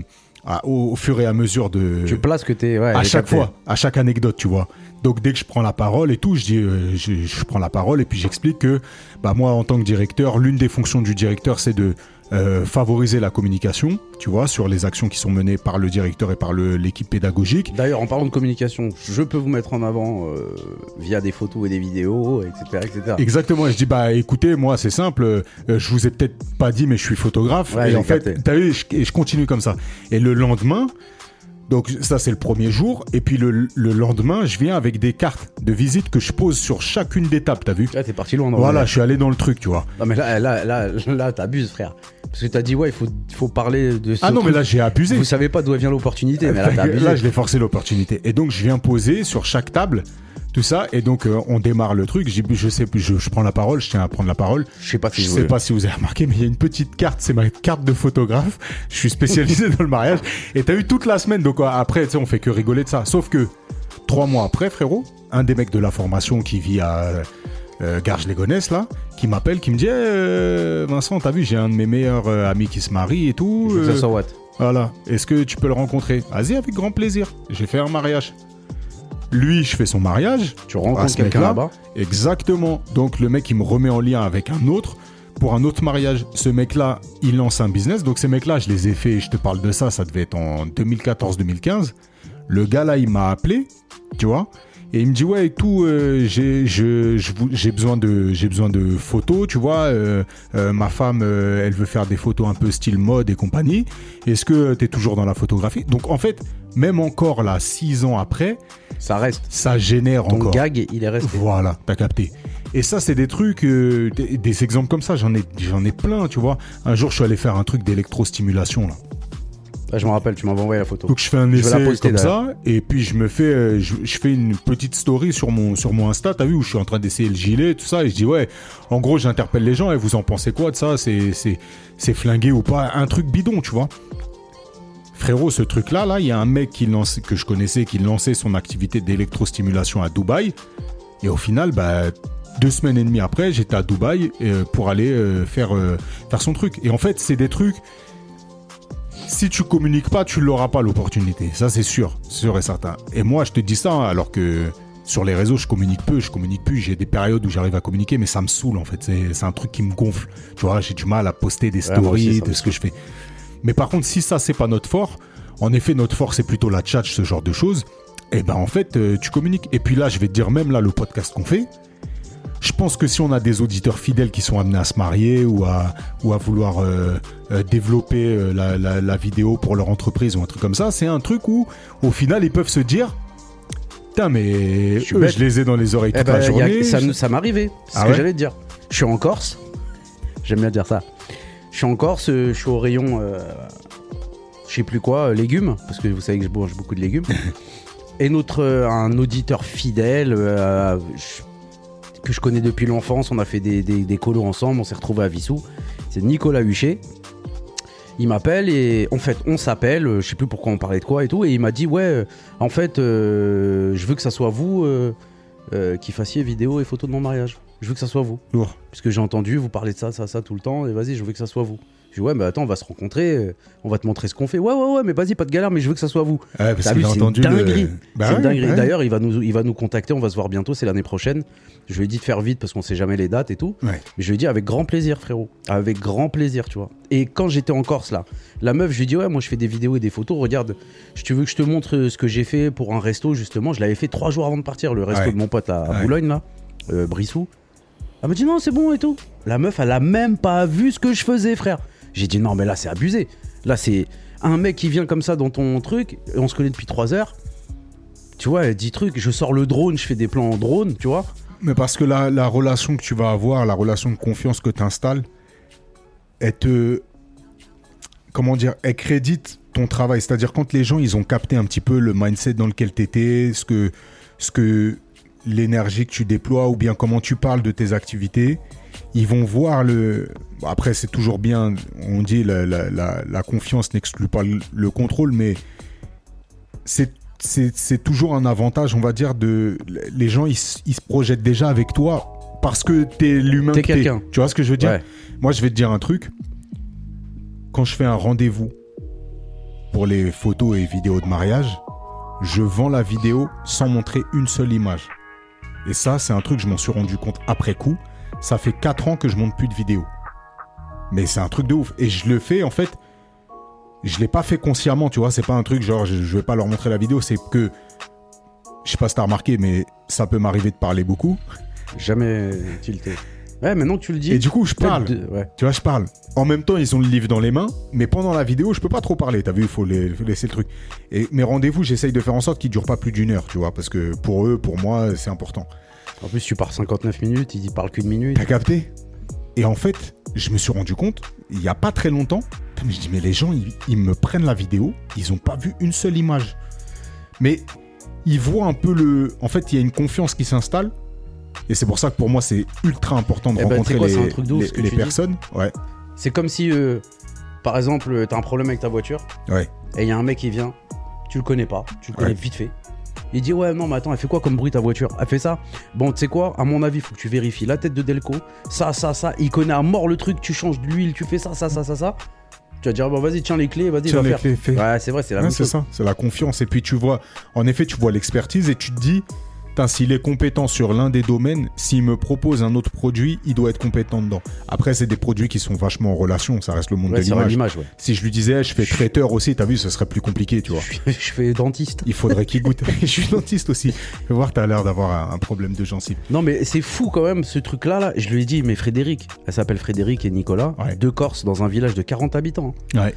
à- au, au fur et à mesure de Tu places que t'es. Ouais, à chaque capté. fois, à chaque anecdote, tu vois. Donc dès que je prends la parole et tout, je dis, euh, je, je prends la parole et puis j'explique que, bah moi en tant que directeur, l'une des fonctions du directeur, c'est de euh, favoriser la communication, tu vois, sur les actions qui sont menées par le directeur et par l'équipe pédagogique. D'ailleurs, en parlant de communication, je peux vous mettre en avant euh, via des photos et des vidéos, etc. etc. Exactement, et je dis bah écoutez, moi c'est simple, euh, je vous ai peut-être pas dit mais je suis photographe Ouais, et en fait, t'as vu, je, et je continue comme ça. Et le lendemain, donc ça c'est le premier jour, et puis le, le lendemain, je viens avec des cartes de visite que je pose sur chacune des tables, t'as vu Là, t'es parti loin. dans Voilà, le- je suis allé dans le truc, tu vois. Non, mais là, là, là, là t'abuses, frère. Parce que t'as dit, ouais, il faut, faut parler de ce Ah non, mais là j'ai abusé. Vous savez pas d'où vient l'opportunité, mais là. [laughs] Là, je l'ai forcé l'opportunité. Et donc, je viens poser sur chaque table tout ça. Et donc, euh, on démarre le truc. Je, sais, je, je prends la parole. Je tiens à prendre la parole. Je sais pas si Je sais pas si vous avez remarqué, mais il y a une petite carte. C'est ma carte de photographe. Je suis spécialisé [laughs] dans le mariage. Et t'as eu toute la semaine. Donc, euh, après, tu sais, on fait que rigoler de ça. Sauf que trois mois après, frérot, un des mecs de la formation qui vit à euh, Garges-les-Gonesse, là, qui m'appelle, qui me dit Eh, Vincent, t'as vu, j'ai un de mes meilleurs euh, amis qui se marie et tout. Je veux que ça what voilà. Est-ce que tu peux le rencontrer? Vas-y, avec grand plaisir. J'ai fait un mariage. Lui, je fais son mariage. Tu rencontres quelqu'un là-bas Exactement. Donc, le mec, il me remet en lien avec un autre pour un autre mariage. Ce mec-là, il lance un business. Donc, ces mecs-là, je les ai fait, je te parle de ça, ça devait être en 2014-2015. Le gars, là, il m'a appelé, tu vois. Et il me dit, ouais, et tout, euh, j'ai je- je vou- j'ai besoin, de- j'ai besoin de photos, tu vois. euh, euh, ma femme, elle veut faire des photos un peu style mode et compagnie. Est-ce que tu es toujours dans la photographie? Donc, en fait, même encore là, six ans après, Ça reste. ça génère Ton encore. gag, il est resté. Voilà, t'as capté. Et ça, c'est des trucs, euh, des, des exemples comme ça, j'en ai, j'en ai plein, tu vois. Un jour, je suis allé faire un truc d'électrostimulation, là. Ah, je me rappelle, tu m'avais envoyé la photo. Donc, je fais un Je essai poster, comme ça, et puis je me fais, euh, je, je fais une petite story sur mon, sur mon Insta, t'as vu, où je suis en train d'essayer le gilet, tout ça, et je dis, ouais, en gros, j'interpelle les gens, et vous en pensez quoi de ça? C'est, c'est, c'est flingué ou pas? Un truc bidon, tu vois. Frérot, ce truc-là, là, il y a un mec qui lance, que je connaissais qui lançait son activité d'électrostimulation à Dubaï. Et au final, bah, deux semaines et demie après, j'étais à Dubaï euh, pour aller euh, faire, euh, faire son truc. Et en fait, c'est des trucs. Si tu communiques pas, tu l'auras pas l'opportunité. Ça, c'est sûr, sûr et certain. Et moi, je te dis ça hein, alors que sur les réseaux, je communique peu, je communique plus. J'ai des périodes où j'arrive à communiquer, mais ça me saoule en fait. C'est un truc qui me gonfle. Tu vois, j'ai du mal à poster des Ouais, moi aussi, stories de ce que je fais. Mais par contre, si ça, c'est pas notre fort, en effet, notre force, c'est plutôt la tchatch, ce genre de choses, et ben en fait, euh, tu communiques. Et puis là, je vais te dire, même là, le podcast qu'on fait, je pense que si on a des auditeurs fidèles qui sont amenés à se marier ou à, ou à vouloir euh, euh, développer la, la- la vidéo pour leur entreprise ou un truc comme ça, c'est un truc où, au final, ils peuvent se dire Putain, mais Je eux, les ai dans les oreilles Eh toute ben, la a- journée. ça, m'arrivait. C'est Ah ce que ouais j'allais te dire. Je suis en Corse. J'aime bien dire ça. Je suis en Corse, euh, je suis au rayon, euh, je sais plus quoi, euh, légumes, parce que vous savez que je mange beaucoup de légumes. [laughs] Et notre, euh, un auditeur fidèle, je- que je connais depuis l'enfance, on a fait des, des, des colos ensemble, on s'est retrouvés à Vissou. C'est Nicolas Huchet. Il m'appelle et en fait on s'appelle, je sais plus pourquoi on parlait de quoi et tout, et il m'a dit ouais, en fait je veux que ça soit vous qui fassiez vidéo et photos de mon mariage. Je veux que ça soit vous. Lourd. Puisque j'ai entendu vous parler de ça, ça, ça tout le temps, et vas-y, je veux que ça soit vous. Je dis ouais, mais attends, on va se rencontrer, euh, on va te montrer ce qu'on fait. Ouais, ouais, ouais, mais vas-y, pas de galère, mais je veux que ça soit vous. Ouais, parce vu, a c'est une entendu le- dinguerie. Bah ouais, dinguerie. ouais. D'ailleurs, il va, nous, il va nous contacter, on va se voir bientôt, c'est l'année prochaine. Je lui ai dit de faire vite parce qu'on sait jamais les dates et tout. Ouais. Mais je lui ai dit avec grand plaisir, frérot. Avec grand plaisir, tu vois. Et quand j'étais en Corse, là, la meuf, je lui ai dit, ouais, moi je fais des vidéos et des photos. Regarde, je tu veux que je te montre euh, ce que j'ai fait pour un resto, justement. Je l'avais fait trois jours avant de partir, le resto de mon pote à. Boulogne, là, euh, Brissou. Elle m'a dit, non, c'est bon et tout. La meuf, elle a même pas vu ce que je faisais, frère. J'ai dit, non, mais là, c'est abusé. Là, c'est un mec qui vient comme ça dans ton truc, et on se connaît depuis trois heures. Tu vois, elle dit truc, je sors le drone, je fais des plans en drone, tu vois. Mais parce que la, la relation que tu vas avoir, la relation de confiance que tu installes, elle te. Comment dire Elle crédite ton travail. C'est-à-dire quand les gens, ils ont capté un petit peu le mindset dans lequel tu étais, ce que, ce que l'énergie que tu déploies ou bien comment tu parles de tes activités, ils vont voir le. Après, c'est toujours bien, on dit la, la, la, la confiance n'exclut pas le, le contrôle, mais c'est c'est toujours un avantage, on va dire, de les gens ils, se projettent déjà avec toi parce que t'es l'humain. T'es que quelqu'un. Tu vois ce que je veux dire? Ouais. Moi, je vais te dire un truc. Quand je fais un rendez-vous pour les photos et vidéos de mariage, je vends la vidéo sans montrer une seule image. Et ça, c'est un truc, je m'en suis rendu compte après coup. Ça fait 4 ans que je monte plus de vidéos. Mais c'est un truc de ouf. Et je le fais, en fait, je l'ai pas fait consciemment, tu vois. C'est pas un truc genre, je, je vais pas leur montrer la vidéo, c'est que, je sais pas si t'as remarqué, mais ça peut m'arriver de parler beaucoup. Jamais tilté. Ouais, maintenant que tu le dis. Et du coup, je parle. de- ouais. Tu vois, je parle. En même temps, ils ont le livre dans les mains, mais pendant la vidéo, je peux pas trop parler. T'as vu, il faut, les- laisser le truc. Et mes rendez-vous, j'essaye de faire en sorte qu'ils durent pas plus d'une heure, tu vois, parce que pour eux, pour moi, c'est important. En plus, tu pars 59 minutes, il parle qu'une minute. T'as capté? Et en fait, je me suis rendu compte, il y a pas très longtemps, je dis, mais les gens, ils, ils me prennent la vidéo, ils ont pas vu une seule image. Mais ils voient un peu le. En fait, il y a une confiance qui s'installe. Et c'est pour ça que pour moi, c'est ultra important de Eh ben, rencontrer quoi, les, personnes. Ouais, C'est comme si, euh, par exemple, t'as un problème avec ta voiture ouais. et il y a un mec qui vient, tu le connais pas, tu le connais Ouais. vite fait. Il dit ouais non mais attends elle fait quoi comme bruit ta voiture? Elle fait ça Bon tu sais quoi? À mon avis faut que tu vérifies la tête de Delco Ça ça ça Il connaît à mort le truc Tu changes de l'huile Tu fais ça ça ça ça ça Tu vas dire bon vas-y tiens les clés vas-y Tiens, va les faire clés, fais. Ouais c'est vrai c'est la Ouais, même c'est ça, c'est la confiance. Et puis tu vois, en effet, tu vois l'expertise et tu te dis, putain, s'il est compétent sur l'un des domaines, s'il me propose un autre produit, il doit être compétent dedans. Après, c'est des produits qui sont vachement en relation, ça reste le monde Ouais, de l'image. ouais Si je lui disais, je fais traiteur aussi, t'as vu, ce serait plus compliqué, tu vois. je, fais- [laughs] je fais dentiste Il faudrait qu'il goûte. [laughs] je suis dentiste aussi. Je vais voir, t'as l'air d'avoir un, problème de gencive. Non mais c'est fou quand même ce truc là Je lui ai dit mais Frédéric Elle s'appelle Frédéric et Nicolas Ouais. Deux Corses dans un village de 40 habitants Ouais.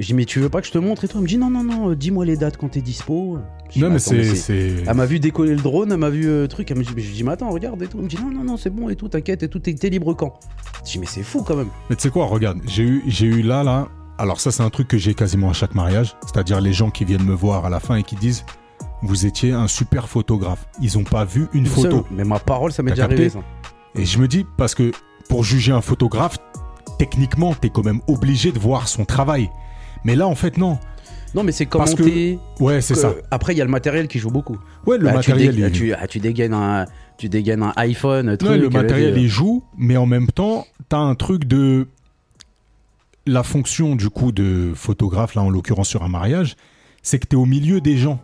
J'ai dit mais tu veux pas que je te montre et tout? Elle me dit non non non euh, dis-moi les dates quand t'es dispo Non, mais c'est. Elle m'a vu décoller le drone, elle m'a vu euh, truc, elle me dit, mais je dis, mais attends, regarde et tout. Elle me dit, non, non, non, c'est bon et tout, t'inquiète et tout, t'es libre quand? Je dis, mais c'est fou quand même. Mais tu sais quoi, regarde, j'ai eu, eu là, là. Alors, ça, c'est un truc que j'ai quasiment à chaque mariage. C'est-à-dire les gens qui viennent me voir à la fin et qui disent Vous étiez un super photographe. Ils ont pas vu une photo. Seul. Mais ma parole, ça m'est déjà arrivé ça. Et je me dis, parce que pour juger un photographe, techniquement, t'es quand même obligé de voir son travail. Mais là, en fait, non. Non, mais c'est Parce que-. Ouais, c'est ça. Après, il y a le matériel qui joue beaucoup. Ouais, le Bah, matériel, tu, dé- il... tu, ah, tu dégaines un, tu dégaines un iPhone, truc. Ouais, le euh, matériel, il joue, mais en même temps, t'as un truc de. La fonction, du coup, de photographe, là, en l'occurrence sur un mariage, c'est que t'es au milieu des gens.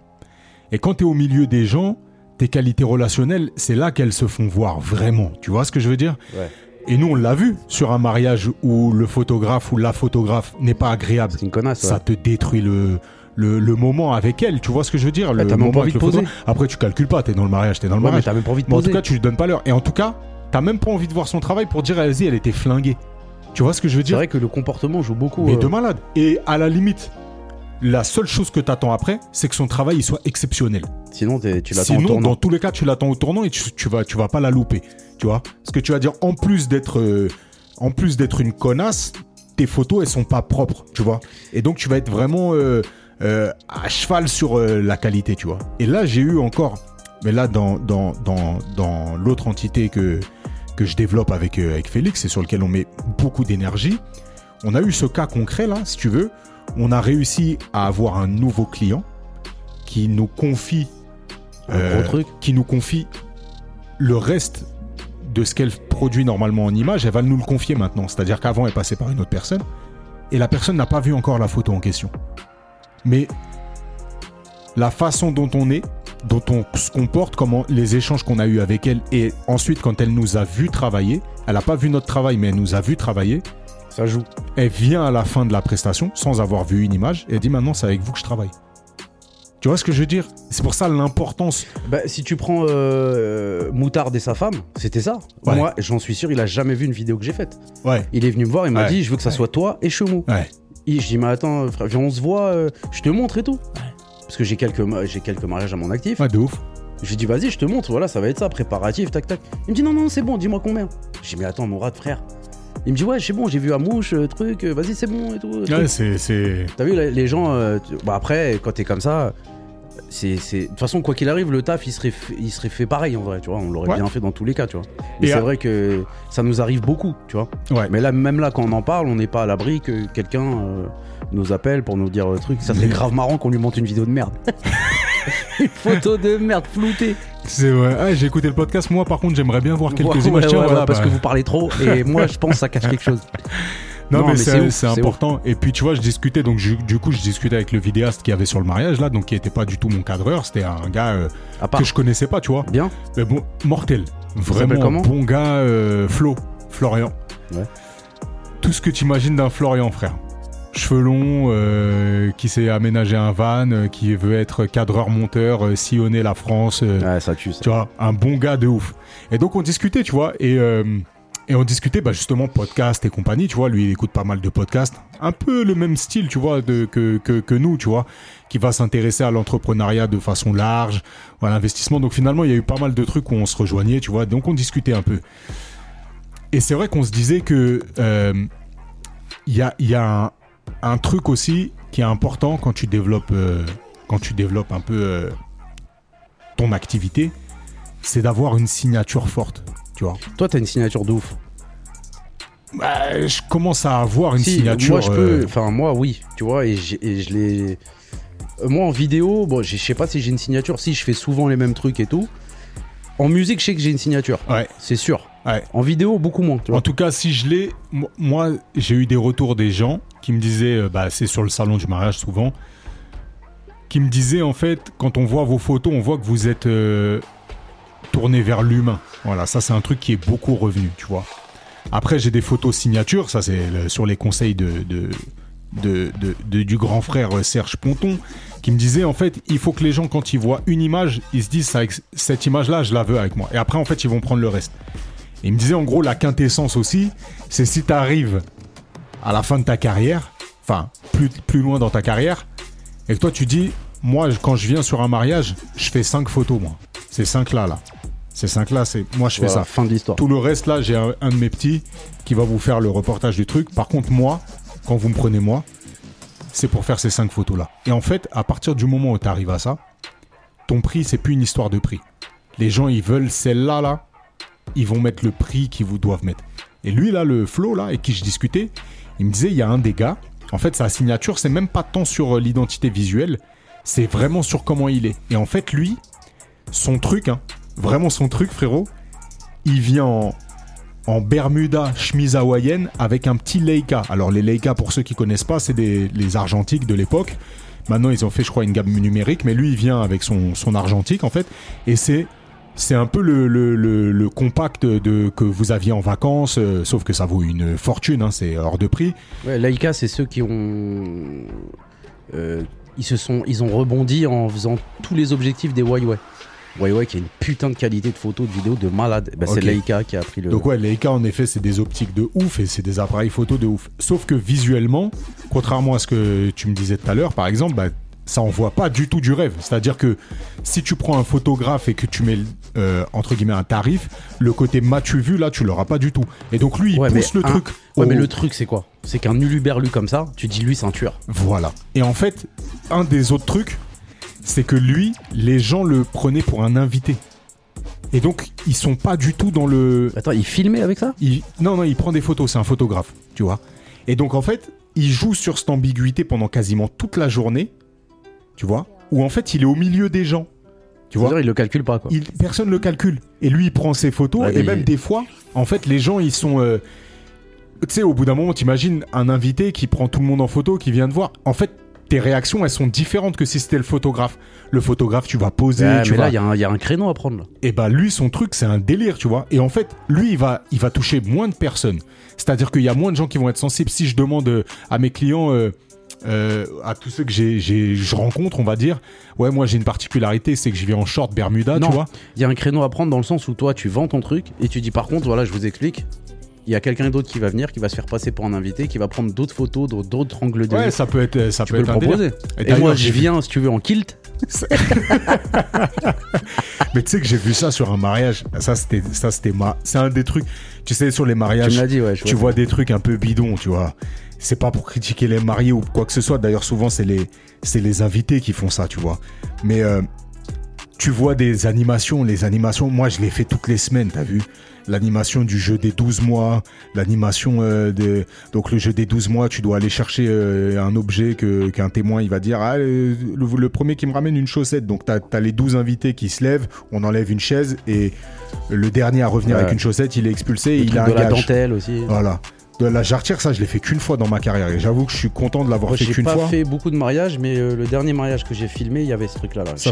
Et quand t'es au milieu des gens, tes qualités relationnelles, c'est là qu'elles se font voir vraiment. Tu vois ce que je veux dire? Ouais. Et nous, on l'a vu sur un mariage où le photographe ou la photographe n'est pas agréable. C'est une connasse. Ça te détruit le, le, le moment avec elle. Tu vois ce que je veux dire? Le moment avec le poser. Après, tu calcules pas, t'es dans le mariage, t'es dans le Ouais, mais mariage. t'as même pas envie de Mais en tout cas, tu lui donnes pas l'heure. Et en tout cas, t'as même pas envie de voir son travail pour dire, vas-y, elle était flinguée. Tu vois ce que je veux c'est dire vrai que le comportement joue beaucoup. Mais euh, de malade. Et à la limite, la seule chose que t'attends après, c'est que son travail il soit exceptionnel. Sinon, tu l'attends en Sinon, tournant. dans tous les cas, tu l'attends au tournant et tu, tu vas, tu vas pas la louper. Tu vois? Parce que tu vas dire, en plus d'être, euh, en plus d'être une connasse, tes photos elles sont pas propres. Tu vois? Et donc, tu vas être vraiment euh, euh, à cheval sur la qualité. Tu vois? Et là, j'ai eu encore, mais là, dans, dans, dans, dans l'autre entité que, que je développe avec, avec Félix et sur lequel on met beaucoup d'énergie, on a eu ce cas concret là, si tu veux. On a réussi à avoir un nouveau client qui nous confie euh, truc. qui nous confie le reste de ce qu'elle produit normalement en image, elle va nous le confier maintenant. C'est-à-dire qu'avant, elle passait par une autre personne et la personne n'a pas vu encore la photo en question. Mais la façon dont on est, dont on se comporte, comment les échanges qu'on a eu avec elle et ensuite quand elle nous a vu travailler, elle n'a pas vu notre travail mais elle nous a vu travailler, Ça joue. elle vient à la fin de la prestation sans avoir vu une image et elle dit maintenant c'est avec vous que je travaille. Tu vois ce que je veux dire? C'est pour ça l'importance. Bah, si tu prends euh, Moutarde et sa femme, c'était ça. Ouais. Moi, j'en suis sûr, il a jamais vu une vidéo que j'ai faite. Ouais. Il est venu me voir, il m'a Ouais. dit, je veux que ça soit toi et Chemou. Ouais. Et je dis, mais attends, frère, viens, on se voit, euh, je te montre et tout. Parce que j'ai quelques, j'ai quelques mariages à mon actif. Ouais, de ouf. Je lui dis, vas-y, je te montre, voilà, ça va être ça, préparatif, tac, tac. Il me dit, non, non, c'est bon, dis-moi combien. Je dis, mais attends, Mourad, frère. Il me dit, ouais, c'est bon, j'ai vu à mouche, euh, truc, euh, vas-y, c'est bon et tout. Ouais, c'est. T'as vu, les gens, euh, tu- bah, après, quand t'es comme ça, c'est. De toute façon, quoi qu'il arrive, le taf, il serait, fait, il serait fait pareil en vrai, tu vois. On l'aurait Ouais. bien fait dans tous les cas, tu vois. Mais Et c'est à- vrai que ça nous arrive beaucoup, tu vois. Ouais. Mais là, même là, quand on en parle, on n'est pas à l'abri que quelqu'un euh, nous appelle pour nous dire le truc. Ça serait grave marrant qu'on lui monte une vidéo de merde. [laughs] [laughs] une photo de merde floutée. C'est ouais. Ah, j'ai écouté le podcast. Moi, par contre, j'aimerais bien voir quelques Ouais, images. ouais, Tiens, ouais, voilà, parce bah. que vous parlez trop et [laughs] moi, je pense que ça cache quelque chose. Non, Non, mais, mais c'est ouf, important. Et puis, tu vois, je discutais. Donc, je- du coup, je discutais avec le vidéaste qui avait sur le mariage là, donc qui était pas du tout mon cadreur. C'était un gars euh, part. que je connaissais pas, tu vois. Bien. Mais bon, mortel. Vraiment bon gars. euh, Flo, Florian. Ouais. tout ce que tu imagines d'un Florian, frère. Cheveux longs, euh, qui s'est aménagé un van, euh, qui veut être cadreur-monteur, euh, sillonner la France. euh, Ouais, ça tue ça. tu vois, un bon gars de ouf. Et donc on discutait, tu vois, et, et on discutait bah, justement podcast et compagnie, tu vois, lui il écoute pas mal de podcasts, un peu le même style, tu vois, de, que, que, que nous, tu vois, qui va s'intéresser à l'entrepreneuriat de façon large, à l'investissement. Donc finalement il y a eu pas mal de trucs où on se rejoignait, tu vois, donc on discutait un peu. Et c'est vrai qu'on se disait que il y a, il y a un, un truc aussi qui est important quand tu développes, euh, quand tu développes un peu euh, ton activité, c'est d'avoir une signature forte, tu vois. Toi, t'as une signature de ouf. Bah, je commence à avoir une Si, signature. Moi, je peux. euh, Enfin, moi, oui. Tu vois, et, j'ai- et je l'ai. Moi, en vidéo, bon, je sais pas si j'ai une signature. Si, je fais souvent les mêmes trucs et tout. En musique, je sais que j'ai une signature. Ouais, C'est sûr. Ouais. En vidéo, beaucoup moins. Tu vois. En tout cas, si je l'ai, mo- moi, j'ai eu des retours des gens qui me disaient, euh, bah, c'est sur le salon du mariage souvent, qui me disaient en fait, quand on voit vos photos, on voit que vous êtes euh, tourné vers l'humain. Voilà, ça c'est un truc qui est beaucoup revenu, tu vois. Après, j'ai des photos signatures, ça c'est le- sur les conseils de, de, de- de- de- du grand frère euh, Serge Ponton, qui me disait en fait, il faut que les gens, quand ils voient une image, ils se disent, cette image-là, je la veux avec moi. Et après, en fait, ils vont prendre le reste. Il me disait en gros la quintessence aussi, c'est si tu arrives à la fin de ta carrière, enfin plus, plus loin dans ta carrière, et que toi tu dis, moi quand je viens sur un mariage, je fais cinq photos moi. Ces cinq là là. Ces cinq là, c'est moi je fais Voilà, ça. Fin de l'histoire. Tout le reste là, j'ai un, un de mes petits qui va vous faire le reportage du truc. Par contre moi, quand vous me prenez moi, c'est pour faire ces cinq photos là. Et en fait, à partir du moment où tu arrives à ça, ton prix c'est plus une histoire de prix. Les gens ils veulent celle-là là, ils vont mettre le prix qu'ils vous doivent mettre. Et lui, là, le Flo, là, avec qui je discutais, il me disait, il y a un des gars, en fait, sa signature, c'est même pas tant sur euh, l'identité visuelle, c'est vraiment sur comment il est. Et en fait, lui, son truc, hein, vraiment son truc, frérot, il vient en, Bermuda, chemise hawaïenne, avec un petit Leica. Alors, les Leica, pour ceux qui connaissent pas, c'est des, les argentiques de l'époque. Maintenant, ils ont fait, je crois, une gamme numérique, mais lui, il vient avec son, son argentique, en fait, et c'est c'est un peu le, le, le, le compact de, que vous aviez en vacances, euh, sauf que ça vaut une fortune, hein, c'est hors de prix. Ouais, Laika, c'est ceux qui ont. euh, ils, se sont, ils ont rebondi en faisant tous les objectifs des Huawei. Huawei qui a une putain de qualité de photo, de vidéo de malade. Bah. C'est Leica qui a pris le. Donc ouais, Leica en effet c'est des optiques de ouf et c'est des appareils photo de ouf. Sauf que visuellement, contrairement à ce que tu me disais tout à l'heure par exemple, bah, ça envoie pas du tout du rêve. C'est-à-dire que si tu prends un photographe et que tu mets euh, entre guillemets un tarif, le côté m'as-tu vu là tu l'auras pas du tout. Et donc lui il Ouais, pousse le un- truc. Ouais, au- mais le truc, c'est quoi? C'est qu'un uluberlu comme ça, tu dis lui, c'est un tueur. Voilà. Et en fait, un des autres trucs, c'est que lui, les gens le prenaient pour un invité. Et donc, ils sont pas du tout dans le. Attends, il filmait avec ça? Il- Non, non, il prend des photos, c'est un photographe, tu vois. Et donc, en fait, il joue sur cette ambiguïté pendant quasiment toute la journée, tu vois, où en fait, il est au milieu des gens. Tu vois? C'est-à-dire, il le calcule pas, quoi. il, personne le calcule. Et lui, il prend ses photos. Ouais, et même des fois, en fait, les gens, ils sont. euh, Tu sais, au bout d'un moment, t'imagines un invité qui prend tout le monde en photo, qui vient te voir. En fait, tes réactions, elles sont différentes que si c'était le photographe. Le photographe, tu vas poser. Ouais, tu mais vas... là, il y, a un- il y a un créneau à prendre. Là. Et bah, lui, son truc, c'est un délire, tu vois. Et en fait, lui, il va, il va toucher moins de personnes. C'est-à-dire qu'il y a moins de gens qui vont être sensibles. Si je demande euh, à mes clients. euh, euh, à tous ceux que j'ai, je rencontre, on va dire, ouais, moi j'ai une particularité, c'est que je viens en short Bermuda, Non. tu vois. Il y a un créneau à prendre dans le sens où toi, tu vends ton truc et tu dis par contre, voilà, je vous explique. Il y a quelqu'un d'autre qui va venir, qui va se faire passer pour un invité, qui va prendre d'autres photos, d'autres- angles de Ouais, vue. ça peut être, ça Tu peut peux être le proposer. Et moi, je viens, si tu veux, en kilt. [laughs] Mais tu sais que j'ai vu ça sur un mariage. Ça, c'était, ça, c'était ma, c'est un des trucs. Tu sais, sur les Tu mariages, l'as dit, ouais. tu vois des trucs un peu bidons, tu vois. C'est pas pour critiquer les mariés ou quoi que ce soit. D'ailleurs, souvent, c'est les, c'est les invités qui font ça, tu vois. Mais euh, tu vois des animations. Les animations, moi, je les fais toutes les semaines, t'as vu L'animation du jeu des 12 mois, l'animation euh, de... Donc le jeu des 12 mois, tu dois aller chercher euh, un objet que, qu'un témoin, il va dire, ah, le, le premier qui me ramène une chaussette. Donc t'as, as les 12 invités qui se lèvent, on enlève une chaise et le dernier à revenir Ouais. avec une chaussette, il est expulsé et il a un de la gage. dentelle aussi. Voilà. De la jarretière, ça, je l'ai fait qu'une fois dans ma carrière. Et j'avoue que je suis content de l'avoir fait j'ai qu'une pas fois. fait beaucoup de mariages, mais euh, le dernier mariage que j'ai filmé, il y avait ce truc-là. Là. Je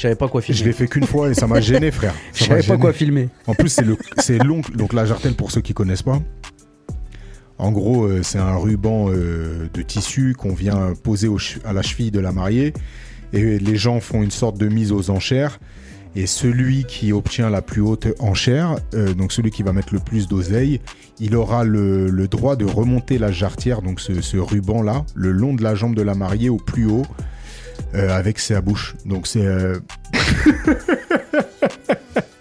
savais pas quoi Je l'ai filmer. fait qu'une fois et ça m'a gêné, [laughs] frère. Je savais pas quoi filmer. En plus, c'est le, c'est long. Donc la jartelle, pour ceux qui connaissent pas. En gros, euh, c'est un ruban euh, de tissu qu'on vient poser au à la cheville de la mariée. Et les gens font une sorte de mise aux enchères. Et celui qui obtient la plus haute enchère, euh, donc celui qui va mettre le plus d'oseille, il aura le, droit de remonter la jarretière, donc ce, ruban-là, le long de la jambe de la mariée au plus haut, euh, avec sa bouche. Donc c'est... [laughs]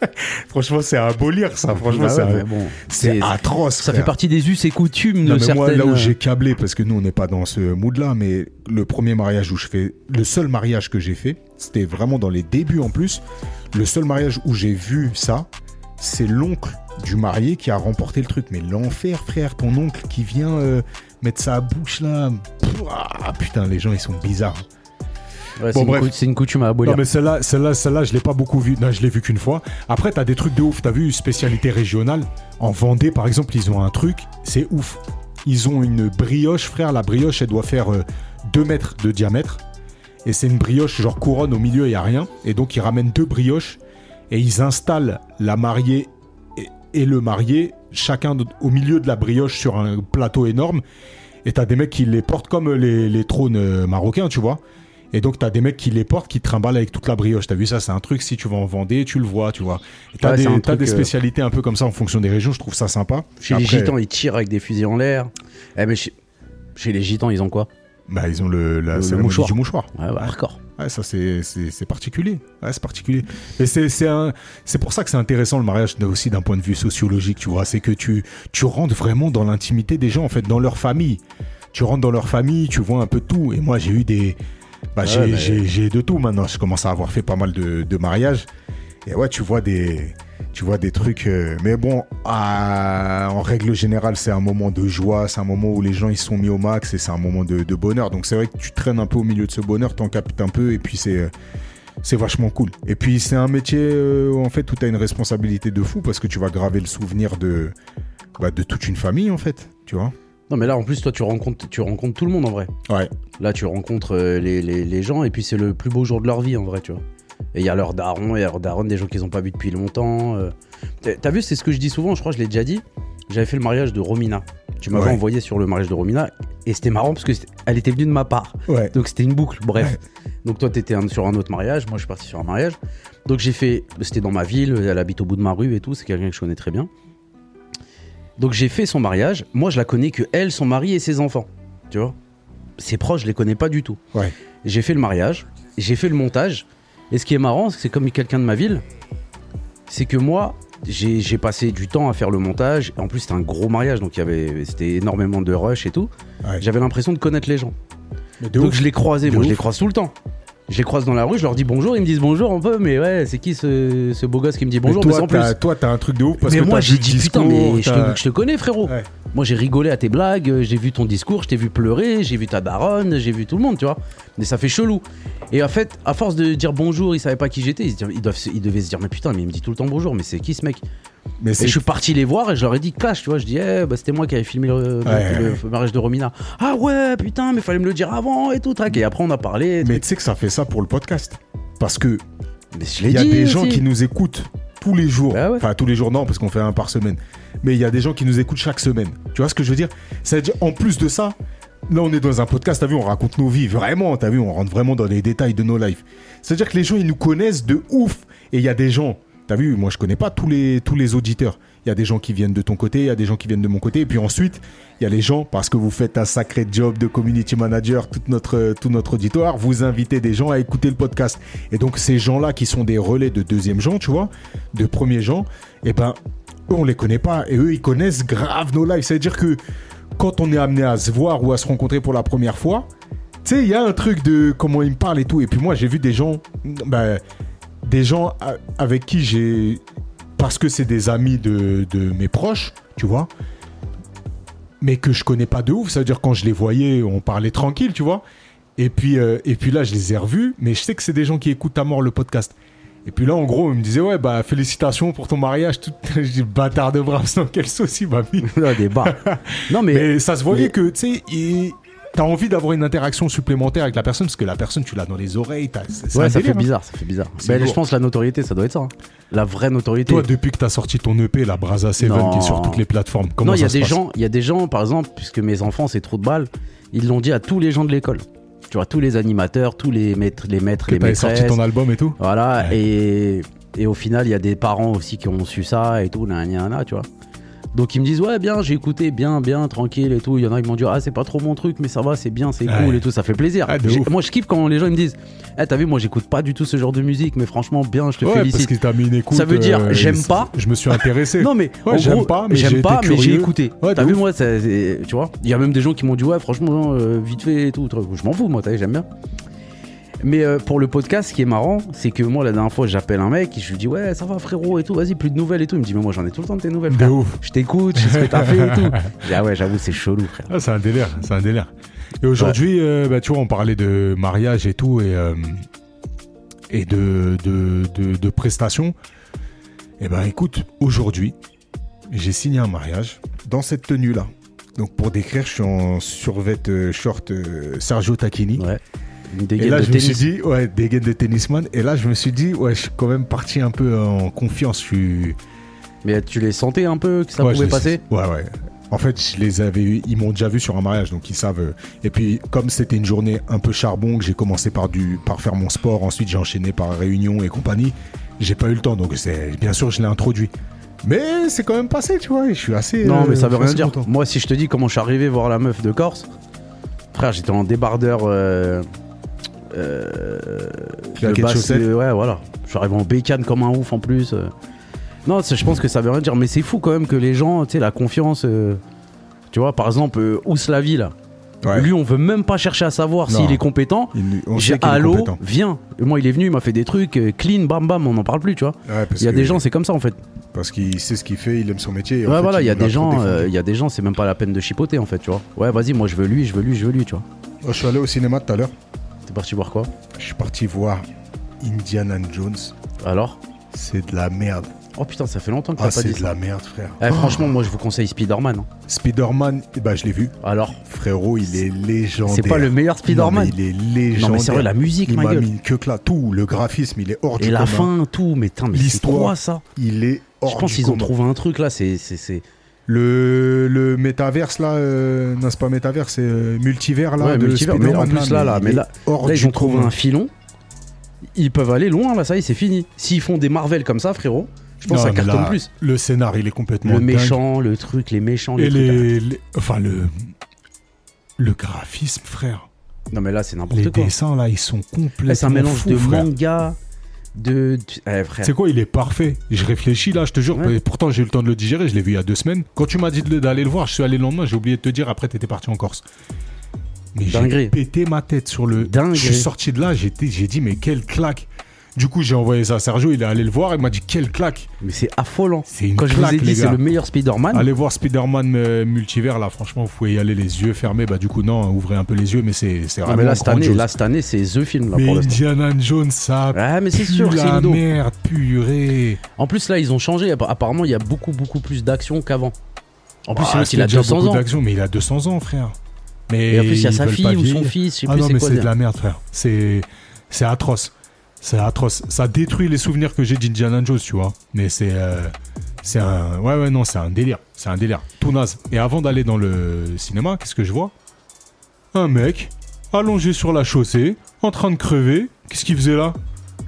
euh, [laughs] Franchement, c'est à abolir ça. Franchement, Bah c'est ouais, un- bon, atroce. ça fait partie des us et coutumes Non, de mais certaines. moi, là où j'ai câblé, parce que nous, on n'est pas dans ce mood-là, mais le premier mariage où je fais, le seul mariage que j'ai fait, c'était vraiment dans les débuts en plus. Le seul mariage où j'ai vu ça, c'est l'oncle du marié qui a remporté le truc. Mais l'enfer, frère, ton oncle qui vient euh, mettre sa bouche là. Pouah, putain, les gens, ils sont bizarres. Ouais, Bon, bref. c'est une coutume à abolir. Non mais celle-là, celle-là, celle-là, je l'ai pas beaucoup vu. Non, je l'ai vu qu'une fois. Après, t'as des trucs de ouf. T'as vu spécialité régionale. En Vendée, par exemple, ils ont un truc. C'est ouf. Ils ont une brioche, frère. La brioche, elle doit faire 2 mètres de diamètre. Et c'est une brioche genre couronne au milieu, il y a rien. Et donc ils ramènent deux brioches et ils installent la mariée et, et le marié, chacun au milieu de la brioche sur un plateau énorme. Et t'as des mecs qui les portent comme les, les trônes euh, marocains, tu vois. Et donc, t'as des mecs qui les portent, qui trimballent avec toute la brioche. T'as vu ça C'est un truc, si tu vas en Vendée, tu le vois, tu vois. T'as Ouais, des, euh, spécialités un peu comme ça en fonction des régions, je trouve ça sympa. Chez les gitans, ils tirent avec des fusils en l'air. Eh, mais chez, chez les gitans, ils ont quoi? Bah, ils ont le, la Le- le cérémonie mouchoir. du mouchoir. Ouais, ouais, hardcore. Ouais, ça, c'est- particulier. Ouais, c'est particulier. Et c'est pour ça que c'est intéressant le mariage aussi d'un point de vue sociologique, tu vois. C'est que tu, tu rentres vraiment dans l'intimité des gens, en fait, dans leur famille. Tu rentres dans leur famille, tu vois un peu tout. Et moi, j'ai eu des. Bah, Ouais, j'ai mais- de tout maintenant. Je commence à avoir fait pas mal de, de mariages. Et ouais, tu vois des. Tu vois des trucs. euh, mais bon, à- en règle générale, c'est un moment de joie, c'est un moment où les gens ils sont mis au max et c'est un moment de, de bonheur. Donc c'est vrai que tu traînes un peu au milieu de ce bonheur, t'en captes un peu et puis c'est. euh, c'est vachement cool. Et puis c'est un métier euh, en fait où tu as une responsabilité de fou parce que tu vas graver le souvenir de, bah, de toute une famille en fait, tu vois. Non, mais là, en plus, toi, tu rencontres, tu rencontres tout le monde en vrai. Ouais. Là, tu rencontres euh, les, les- les gens et puis c'est le plus beau jour de leur vie en vrai, tu vois. Et il y a leur daron, il y a leur daronne, des gens qu'ils n'ont pas vus depuis longtemps. euh. T'as- vu, c'est ce que je dis souvent, je crois que je l'ai déjà dit. J'avais fait le mariage de Romina. Tu m'avais Ouais. envoyé sur le mariage de Romina et c'était marrant parce que c'était- elle était venue de ma part. Ouais. Donc c'était une boucle, bref. [laughs] Donc toi, t'étais un- sur un autre mariage, moi je suis parti sur un mariage. Donc j'ai fait, c'était dans ma ville, elle habite au bout de ma rue et tout, c'est quelqu'un que je connais très bien. Donc j'ai fait son mariage. Moi, je la connais que elle, son mari et ses enfants. Tu vois? Ses proches, je les connais pas du tout. Ouais. J'ai fait le mariage, j'ai fait le montage. Et ce qui est marrant, c'est que c'est comme quelqu'un de ma ville. C'est que moi, j'ai passé du temps à faire le montage. En plus, c'était un gros mariage, donc il y avait, c'était énormément de rush et tout. Ouais. J'avais l'impression de connaître les gens. Donc ouf. je les croisais, De moi je les croise tout le temps. Je les croise dans la rue, je leur dis bonjour, ils me disent bonjour un peu, mais ouais, c'est qui ce, ce beau gosse qui me dit Mais bonjour, mais toi, sans plus. toi, t'as un truc de ouf parce mais que moi j'ai dit putain, mais je te, je te connais frérot. Ouais. Moi j'ai rigolé à tes blagues, euh, j'ai vu ton discours, je t'ai vu pleurer, j'ai vu ta daronne, j'ai vu tout le monde, tu vois. Mais ça fait chelou. Et en fait, à force de dire bonjour, ils savaient pas qui j'étais, ils, doivent ils devaient se dire mais putain, mais il me dit tout le temps bonjour, mais c'est qui ce mec? Mais Et je suis parti les voir et je leur ai dit clash, tu vois, je dis eh, bah, c'était moi qui avais filmé le, Ouais, le- ouais. le mariage de Romina. Ah ouais, putain, mais fallait me le dire avant et tout, trac. Et après on a parlé. Mais tu sais que ça fait ça pour le podcast. Parce que il y a dit des gens qui nous écoutent tous les jours. Bah ouais. Enfin, tous les jours, non, parce qu'on fait un par semaine. Mais il y a des gens qui nous écoutent chaque semaine. Tu vois ce que je veux dire? C'est-à-dire, en plus de ça, là, on est dans un podcast, t'as vu, on raconte nos vies, vraiment, t'as vu, on rentre vraiment dans les détails de nos lives. C'est-à-dire que les gens, ils nous connaissent de ouf. Et il y a des gens, t'as vu, moi, je connais pas tous les, tous les auditeurs. Il y a des gens qui viennent de ton côté, il y a des gens qui viennent de mon côté. Et puis ensuite, il y a les gens, parce que vous faites un sacré job de community manager, tout notre, tout notre auditoire, vous invitez des gens à écouter le podcast. Et donc, ces gens-là qui sont des relais de deuxième gens, tu vois, de premier gens, eh ben, eux, on les connaît pas. Et eux, ils connaissent grave nos lives. C'est-à-dire que quand on est amené à se voir ou à se rencontrer pour la première fois, tu sais, il y a un truc de comment ils me parlent et tout. Et puis moi, j'ai vu des gens, ben, des gens avec qui j'ai, parce que c'est des amis de, de mes proches, tu vois, mais que je connais pas de ouf. C'est-à-dire quand je les voyais, on parlait tranquille, tu vois. Et puis, euh, et puis là, je les ai revus, mais je sais que c'est des gens qui écoutent à mort le podcast. Et puis là, en gros, ils me disaient, ouais, bah, félicitations pour ton mariage. Tout... [laughs] je dis, bâtard de Brahms, dans quelle sauce il m'a mis [laughs] des bars. [laughs] non mais, mais ça se voyait mais- que, tu sais, il- t'as envie d'avoir une interaction supplémentaire avec la personne parce que la personne, tu l'as dans les oreilles. t'as- c'est- Ouais, ça délire, fait hein. bizarre, ça fait bizarre. Ben, je pense que la notoriété, ça doit être ça. hein. La vraie notoriété. Toi, depuis que t'as sorti ton EP, la Braza Seven, Non. qui est sur toutes les plateformes, comment non, il y ça a se des passe gens, il y a des gens, par exemple, puisque mes enfants c'est trop de balles, ils l'ont dit à tous les gens de l'école. Tu vois, tous les animateurs, tous les maîtres, les maîtres, que les t'avais sorti maîtresses. ton album et tout Voilà, Ouais. et, et au final, il y a des parents aussi qui ont su ça et tout, nan, nan, tu vois. Donc ils me disent, ouais, bien, j'ai écouté, bien, bien, tranquille et tout. Il y en a qui m'ont dit, ah, c'est pas trop mon truc, mais ça va, c'est bien, c'est Ouais. cool et tout, ça fait plaisir. Ah, moi, je kiffe quand les gens ils me disent, eh, t'as vu, moi, j'écoute pas du tout ce genre de musique, mais franchement, bien, je te Ouais, parce félicite. t'a mis une écoute. Ça veut dire, euh, j'aime pas. Je me suis intéressé. [laughs] Non mais Ouais, j'aime pas, mais j'ai j'aime pas, mais j'ai écouté. Ouais, T'as vu moi, ça- tu vois Il y a même des gens qui m'ont dit ouais, franchement, euh, vite fait et tout. Je m'en fous, moi, t'as vu, j'aime bien. Mais euh, pour le podcast, ce qui est marrant, c'est que moi, la dernière fois, j'appelle un mec et je lui dis ouais, ça va frérot et tout, vas-y, plus de nouvelles et tout. Il me dit mais moi, j'en ai tout le temps de tes nouvelles. De ouf. Je t'écoute, je sais ce que t'as fait et tout. [laughs] Ah ouais, j'avoue, c'est chelou, frère. Ah, c'est un délire, c'est un délire. Et aujourd'hui, euh, bah, tu vois, on parlait de mariage et tout, et, euh, et de, de, de, de prestations. Et ben écoute, aujourd'hui, j'ai signé un mariage dans cette tenue-là. Donc pour décrire, je suis en survêt euh, short Sergio Tacchini. Ouais. Une Et là, de je me tennis. suis dit, ouais, de tennisman. Et là, je me suis dit, ouais, je suis quand même parti un peu en confiance. Je suis. Mais tu les sentais un peu que ça Ouais, pouvait les- passer Ouais, ouais. En fait, je les avais ils m'ont déjà vu sur un mariage, donc ils savent. euh, Et puis, comme c'était une journée un peu charbon, que j'ai commencé par du, par faire mon sport, ensuite j'ai enchaîné par réunion et compagnie, j'ai pas eu le temps, donc c'est, bien sûr, je l'ai introduit. Mais c'est quand même passé, tu vois, et je suis assez. Non, mais ça veut rien dire. content. Moi, si je te dis comment je suis arrivé voir la meuf de Corse, frère, j'étais en débardeur. Euh, euh, Claquettes de basse- chaussettes. euh, Ouais, voilà. Je suis arrivé en bécane comme un ouf en plus. euh. Non, je pense que ça veut rien dire. Mais c'est fou quand même que les gens, tu sais, la confiance. euh, Tu vois, par exemple, euh, Ouslavi, là. Ouais. Lui, on veut même pas chercher à savoir s'il est compétent. Il- on est compétent. viens. Et moi, il est venu, il m'a fait des trucs euh, clean, bam bam, on n'en parle plus, tu vois. Ouais, Il y a des gens, c'est comme ça en fait. Parce qu'il sait ce qu'il fait, il aime son métier. et en Ouais, fait, voilà, il y a des gens, il y a des gens, c'est même pas la peine de chipoter en fait, tu vois. Ouais, vas-y, moi je veux lui, je veux lui, je veux lui, tu vois. Je suis allé au cinéma tout à l'heure. T'es parti voir quoi Je suis parti voir Indiana Jones. Alors C'est de la merde. Oh putain, ça fait longtemps que Ah, t'as pas c'est dit de ça. la merde, frère. Eh, Franchement, moi je vous conseille Spider-Man. hein. Spider-Man, eh ben, je l'ai vu. Alors, Frérot, il est légendaire. c'est pas le meilleur Non, Spider-Man. mais il est légendaire. Non, mais sérieux, la musique, il ma m'a gueule. mis que là, tout, le graphisme, il est hors du Et la commun. fin, tout, mais putain, mais c'est L'histoire. quoi ça Il est hors Je pense du qu'ils ont commun. trouvé un truc là, c'est. c'est- c'est- Le, le métaverse là, euh, non c'est pas métaverse, c'est euh, multivers là. Ouais, de multivers, mais en Spider-Man, plus, là, là, mais là- hors Là, ils ont trouvé un filon. Ils peuvent aller loin là, ça y est, c'est fini. S'ils font des Marvel comme ça, frérot, je pense Non, que ça mais cartonne là, plus. Le scénar, il est complètement Le dingue. méchant, le truc, les méchants, les Et trucs. les, les- enfin le, le graphisme, frère. Non, mais là, c'est Les n'importe quoi. dessins là, ils sont complètement. C'est un mélange de frère. manga, de. Eh. C'est quoi, il est parfait? Je réfléchis là, je te jure. Ouais. Pourtant, j'ai eu le temps de le digérer. Je l'ai vu il y a deux semaines. Quand tu m'as dit d'aller le voir, je suis allé le lendemain. J'ai oublié de te dire. Après, t'étais parti en Corse. Mais j'ai pété ma tête sur le. Dinguerie. Je suis sorti de là. J'ai dit mais quelle claque. Du coup, j'ai envoyé ça à Sergio. Il est allé le voir. Il m'a dit quelle claque. Mais c'est affolant. C'est une Quand je vous ai dit c'est le meilleur Spider-Man, Allez voir Spider-Man euh, multivers là. Franchement, vous pouvez y aller les yeux fermés. Bah du coup non, ouvrez un peu les yeux. Mais c'est, vraiment mais là, cette année, grandiose. là, cette année, c'est The Film là, mais pour. Indiana Jones, ça. Ouais, mais c'est sûr, c'est la une merde, purée. En plus, là, ils ont changé. Appa- Apparemment, il y a beaucoup, beaucoup plus d'action qu'avant. En plus, Ah, il a déjà 200 beaucoup ans. d'action, mais il a 200 ans, frère. Mais Et en plus, il y a sa fille ou son fils, je sais Ah plus non, c'est mais quoi. c'est de la merde, frère. C'est, c'est atroce. C'est atroce. Ça détruit les souvenirs que j'ai d'Indiana Jones, tu vois. Mais c'est, euh, c'est un, ouais, ouais, non, c'est un délire. C'est un délire. Tout naze. Et avant d'aller dans le cinéma, qu'est-ce que je vois? Un mec allongé sur la chaussée, en train de crever. Qu'est-ce qu'il faisait là?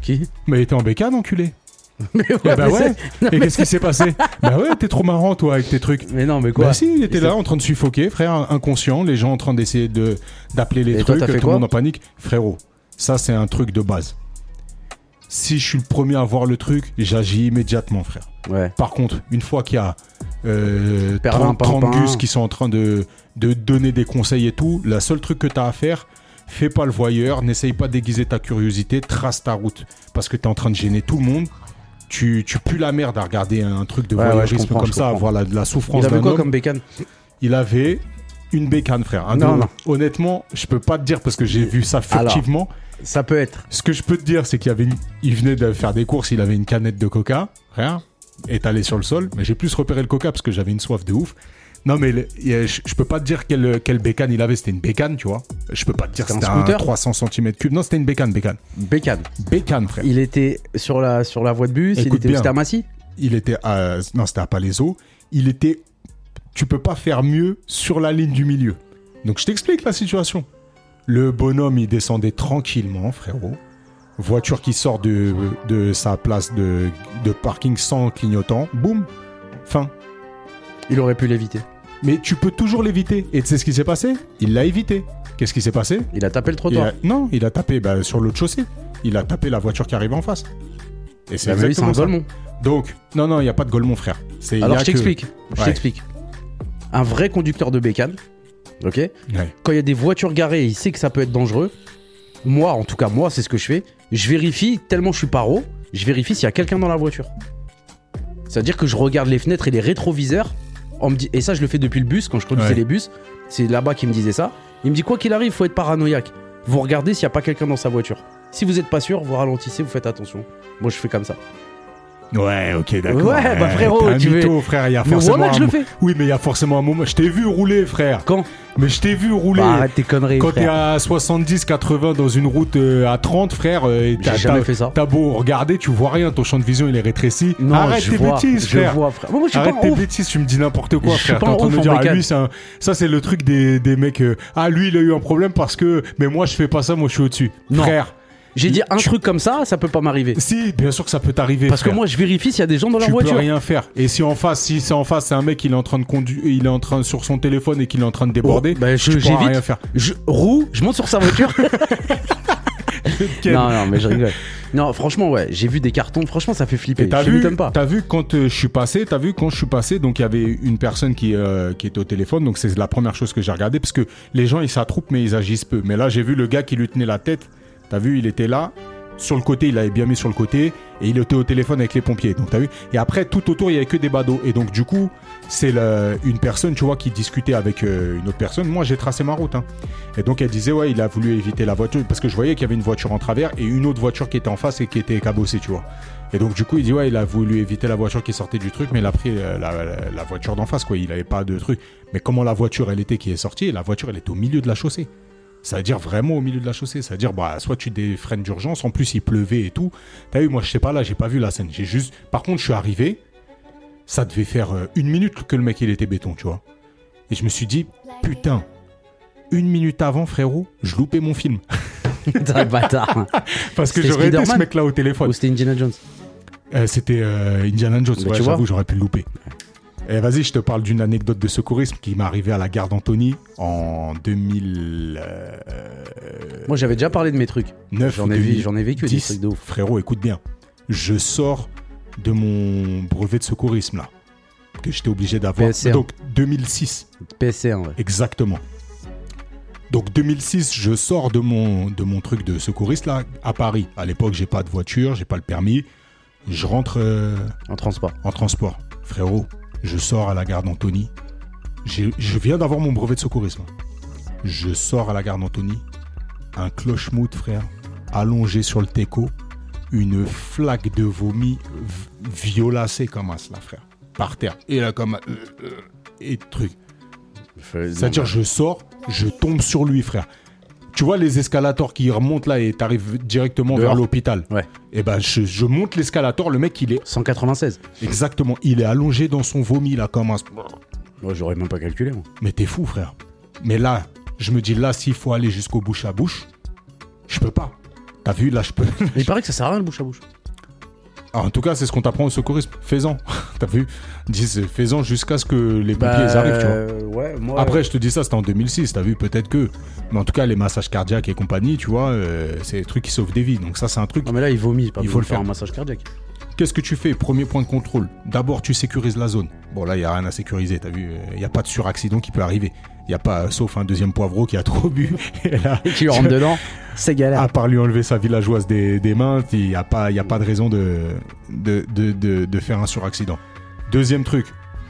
Qui? Mais il était en bécane, enculé. [laughs] Mais ouais, Eh bah mais ouais. c'est- Et qu'est-ce qui s'est passé? [laughs] Bah ouais, t'es trop marrant, toi, avec tes trucs. Mais non, mais quoi? Bah si, il était Et là ça- en train de suffoquer, frère, inconscient, les gens en train d'essayer de d'appeler les Et toi, trucs, fait tout le monde en panique. Frérot, ça c'est un truc de base. Si je suis le premier à voir le truc, j'agis immédiatement, frère. Ouais. Par contre, une fois qu'il y a euh, Perlin, 30, 30 pimpin. gus qui sont en train de, de donner des conseils et tout, la seule truc que t'as à faire, fais pas le voyeur, n'essaye pas d'aiguiser ta curiosité, trace ta route. Parce que t'es en train de gêner tout le monde. Tu, tu pues la merde à regarder un truc de Ouais, voyeurisme comme ça, voir la, la souffrance Il avait quoi homme. comme bécane? Il avait une bécane, frère. Non. Honnêtement, je peux pas te dire parce que j'ai vu ça Alors. furtivement. Ça peut être. Ce que je peux te dire, c'est qu'il y avait une- il venait de faire des courses, il avait une canette de coca, rien, étalée sur le sol. Mais j'ai plus repéré le coca parce que j'avais une soif de ouf. Non, mais le- il je peux pas te dire quelle, quelle bécane il avait. C'était une bécane, tu vois. Je peux pas te dire C'était c'était un un, scooter 300 cm3. Non, c'était une bécane, bécane. Bécane. Bécane, frère. Il était sur la, sur la voie de bus, il Écoute était bien. c'était à Massy Il était à. Non, c'était à Palaiso. Il était. Tu peux pas faire mieux sur la ligne du milieu. Donc, je t'explique la situation. Le bonhomme, il descendait tranquillement, frérot. Voiture qui sort de, de sa place de, de parking sans clignotant. Boum. Fin. Il aurait pu l'éviter. Mais tu peux toujours l'éviter. Et tu sais ce qui s'est passé? Il l'a évité. Qu'est-ce qui s'est passé? Il a tapé le Il trottoir. a- Non, il a tapé bah, sur l'autre chaussée. Il a tapé la voiture qui arrive en face. Et c'est Bah, exactement un ça. Donc, non, non, il n'y a pas de Golemont, frère. Alors je que- t'explique. Je Ouais. t'explique. Un vrai conducteur de bécane, ok? Ouais. Quand il y a des voitures garées, il sait que ça peut être dangereux. Moi, en tout cas, moi, c'est ce que je fais. Je vérifie, tellement je suis paro, je vérifie s'il y a quelqu'un dans la voiture. C'est-à-dire que je regarde les fenêtres et les rétroviseurs. On me dit, et ça, je le fais depuis le bus, quand je conduisais Ouais. les bus. C'est là-bas qu'il me disait ça. Il me dit, quoi qu'il arrive, faut être paranoïaque. Vous regardez s'il n'y a pas quelqu'un dans sa voiture. Si vous n'êtes pas sûr, vous ralentissez, vous faites attention. Moi, je fais comme ça. Ouais, ok, d'accord. Ouais, bah, frérot, t'es un tu veux- mytho, frère, il y a Mais forcément voilà que un je le mo- fais. Oui, mais il y a forcément un moment. Je t'ai vu rouler, frère. Quand Mais je t'ai vu rouler. Bah, Arrête tes conneries, Quand t'es frère. à 70, 80 dans une route euh, à 30, frère, euh, et t'as- jamais t'as- fait ça. T'as beau regarder, tu vois rien, ton champ de vision il est rétréci. Non, Arrête je tes vois, bêtises, je frère. vois, frère. Moi, moi, je suis Arrête pas tes ouf. bêtises, tu me dis n'importe quoi, Je suis frère. pas T'es en train de ouf me en dire, ah, bécane. lui, c'est un... ça c'est le truc des, des mecs. euh, ah, lui, il a eu un problème parce que. Mais moi, je fais pas ça, moi, je suis au-dessus. Non. Frère, J'ai dit un Tu- truc comme ça, ça peut pas m'arriver. si, bien sûr que ça peut t'arriver. Parce que moi, je vérifie s'il y a des gens dans la tu voiture. peux rien faire. Et si en face, si c'est en face, c'est un mec, il est en train de conduire, il est en train sur son téléphone et qu'il est en train de déborder, Oh, bah, je- tu pourras rien faire. Je roule, je monte sur sa voiture. [laughs] Non, non, mais je rigole. Non, franchement, ouais, j'ai vu des cartons. Franchement, ça fait flipper. T'as vu, pas. t'as vu quand euh, je suis passé, t'as vu quand je suis passé, donc il y avait une personne qui, euh, qui était au téléphone, donc c'est la première chose que j'ai regardé, parce que les gens ils s'attroupent mais ils agissent peu. Mais là j'ai vu le gars qui lui tenait la tête, t'as vu, il était là, sur le côté, il avait bien mis sur le côté, et il était au téléphone avec les pompiers, donc t'as vu. Et après tout autour il y avait que des badauds, et donc du coup c'est une personne, tu vois, qui discutait avec euh, une autre personne. Moi j'ai tracé ma route, hein. Et donc elle disait ouais, il a voulu éviter la voiture parce que je voyais qu'il y avait une voiture en travers et une autre voiture qui était en face et qui était cabossée, tu vois. Et donc du coup il dit ouais, il a voulu éviter la voiture qui sortait du truc, mais il a pris euh, la, voiture d'en face, quoi. Il avait pas de truc. Mais comment la voiture elle était qui est sortie? La voiture elle était au milieu de la chaussée. Ça veut dire vraiment au milieu de la chaussée. Ça veut dire bah soit tu défreines d'urgence, en plus il pleuvait et tout. T'as vu, moi je sais pas là, j'ai pas vu la scène. J'ai juste. Par contre je suis arrivé, ça devait faire euh, une minute que le mec il était béton, tu vois. Et je me suis dit putain. Une minute avant, frérot, je loupais mon film. [laughs] T'es un bâtard. [laughs] Parce que j'aurais été ce mec-là au téléphone. Ou c'était Indiana Jones. Euh, C'était euh, Indiana Jones. Bah, Ouais, j'avoue, j'aurais pu le louper. Et vas-y, je te parle d'une anecdote de secourisme qui m'est arrivée à la gare d'Antony en 2009. Moi, j'avais déjà parlé de mes trucs. J'en ai, vu- j'en ai vécu des 10. trucs de ouf. Frérot, écoute bien. Je sors de mon brevet de secourisme là. Que j'étais obligé d'avoir. PSC1. Donc 2006. PSC1, ouais. Exactement. Donc 2006, je sors de mon, de mon truc de secouriste là à Paris. À l'époque, j'ai pas de voiture, j'ai pas le permis. Je rentre euh, En transport. en transport. Frérot, je sors à la gare d'Antony. Je viens d'avoir mon brevet de secourisme. Je sors à la gare d'Antony. Un cloche-moute, frère, allongé sur le teco. Une flaque de vomi violacée comme un là, frère. Par terre. Et là, comme. euh, euh, et truc. C'est-à-dire, je sors, je tombe sur lui, frère. Tu vois les escalators qui remontent là et t'arrives directement Dehors. vers l'hôpital. Ouais. Et ben, je, je monte l'escalator, le mec, il est 196. exactement, il est allongé dans son vomi là, comme un. Moi, j'aurais même pas calculé, moi. Mais t'es fou, frère. Mais là, je me dis là, s'il faut aller jusqu'au bouche à bouche, je peux pas. T'as vu, là, je peux. Mais il paraît que ça sert à rien le bouche à bouche. En tout cas, c'est ce qu'on t'apprend au secourisme. Fais-en. [laughs] T'as vu disent fais-en jusqu'à ce que les pompiers Bah, arrivent, tu vois. euh, Ouais, moi. Après, je te dis ça, c'était en 2006, t'as vu, peut-être que. Mais en tout cas, les massages cardiaques et compagnie, tu vois, euh, c'est des trucs qui sauvent des vies. Donc, ça, c'est un truc. Non, mais là, il vomit. Pas Il faut faut le faire faire. un massage cardiaque. Qu'est-ce que tu fais? Premier point de contrôle. D'abord, tu sécurises la zone. Bon, là, il n'y a rien à sécuriser, t'as vu Il n'y a pas de suraccident qui peut arriver. Il n'y a pas, sauf un deuxième poivreau qui a [laughs] trop bu. Et là, Et tu rentres dedans, c'est galère. à part lui enlever sa villageoise des, des mains, il n'y a, pas- y a pas de raison de, de, de, de- de faire un suraccident. Deuxième truc,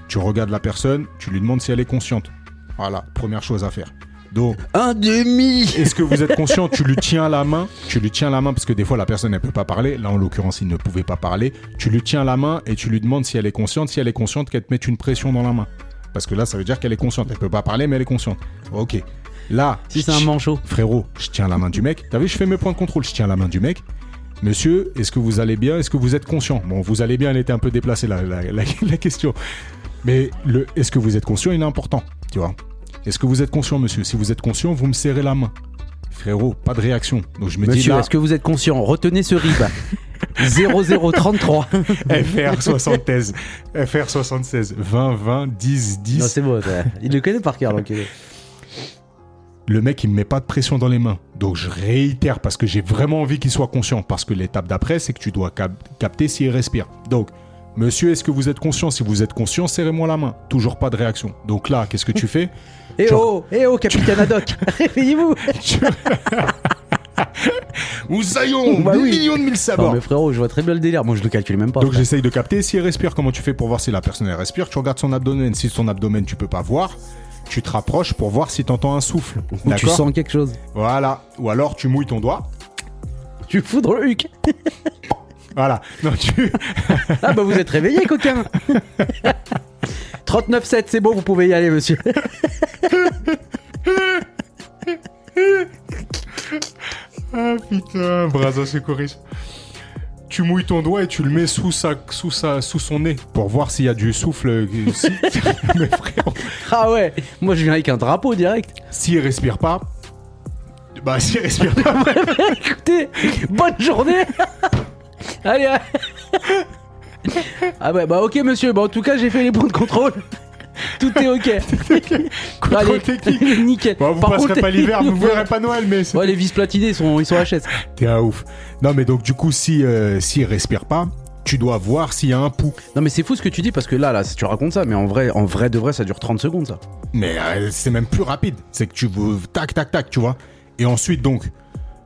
tu regardes la personne, tu lui demandes si elle est consciente. Voilà, première chose à faire. Donc, Un demi est-ce que vous êtes [laughs] conscient Tu lui tiens la main, tu lui tiens la main parce que des fois la personne ne peut pas parler. Là, en l'occurrence, il ne pouvait pas parler. Tu lui tiens la main et tu lui demandes si elle est consciente. Si elle est consciente, qu'elle te mette une pression dans la main. Parce que là, ça veut dire qu'elle est consciente. Elle peut pas parler, mais elle est consciente. Ok. Là, Si c'est un manchot. frérot, je tiens la main du mec. T'as vu, je fais mes points de contrôle, je tiens la main du mec. Monsieur, est-ce que vous allez bien? Est-ce que vous êtes conscient? Bon, vous allez bien, elle était un peu déplacée, la, la, la- [laughs] la question. Mais le est-ce que vous êtes conscient, il est important, tu vois. Est-ce que vous êtes conscient, monsieur? Si vous êtes conscient, vous me serrez la main. Frérot, pas de réaction. Donc je me dis Monsieur, là, est-ce que vous êtes conscient Retenez ce RIB. 0033. FR 76, FR 76, 20, 20, 10, 10. Non, c'est bon. ça. Il le connaît par cœur, l'enculé. le mec il me met pas de pression dans les mains. Donc je réitère parce que j'ai vraiment envie qu'il soit conscient. Parce que l'étape d'après, c'est que tu dois cap- capter s'il respire. Donc, monsieur, est-ce que vous êtes conscient? Si vous êtes conscient, serrez-moi la main. Toujours pas de réaction. Donc là, qu'est-ce que tu fais? [laughs] Eh oh, eh oh, capitaine Haddock, [laughs] réveillez-vous. Moussaillon [laughs] Bah oui. millions de mille Non, sabords mais frérot, je vois très bien le délire. Moi, je le calcule même pas. Donc j'essaye de capter s'il respire. Comment tu fais pour voir si la personne elle respire? Tu regardes son abdomen. Si son abdomen tu peux pas voir, tu te rapproches pour voir si tu entends un souffle. Ou tu sens quelque chose. Voilà. Ou alors tu mouilles ton doigt. Tu fous dans le huc. Voilà. Non, tu... Ah bah vous êtes réveillé, coquin [laughs] 39,7, c'est bon, vous pouvez y aller, monsieur. Ah putain, Braza secouriste. Tu mouilles ton doigt et tu le mets sous, sa, sous, sa, sous son nez pour voir s'il y a du souffle. euh, si- [laughs] Mais frérot, Ah ouais, moi je viens avec un drapeau direct. s'il respire pas. Bah, s'il respire pas. [laughs] Écoutez, bonne journée Allez, allez. Ah bah, bah ok monsieur, bah en tout cas j'ai fait les points de contrôle. Tout est ok. Contrôle Allez, technique. [laughs] nickel. Bon, vous Par passerez contre, pas l'hiver, vous [laughs] verrez pas Noël, mais c'est- Ouais, les vis platinés, ils sont, ils sont HS. t'es un ouf. Non, mais donc, du coup, si, euh, s'il respire pas, tu dois voir s'il y a un pouls. Non mais c'est fou ce que tu dis parce que là, là, tu racontes ça, mais en vrai, en vrai de vrai, ça dure 30 secondes ça. Mais euh, c'est même plus rapide. C'est que tu veux tac, tac, tac, tu vois. Et ensuite, donc,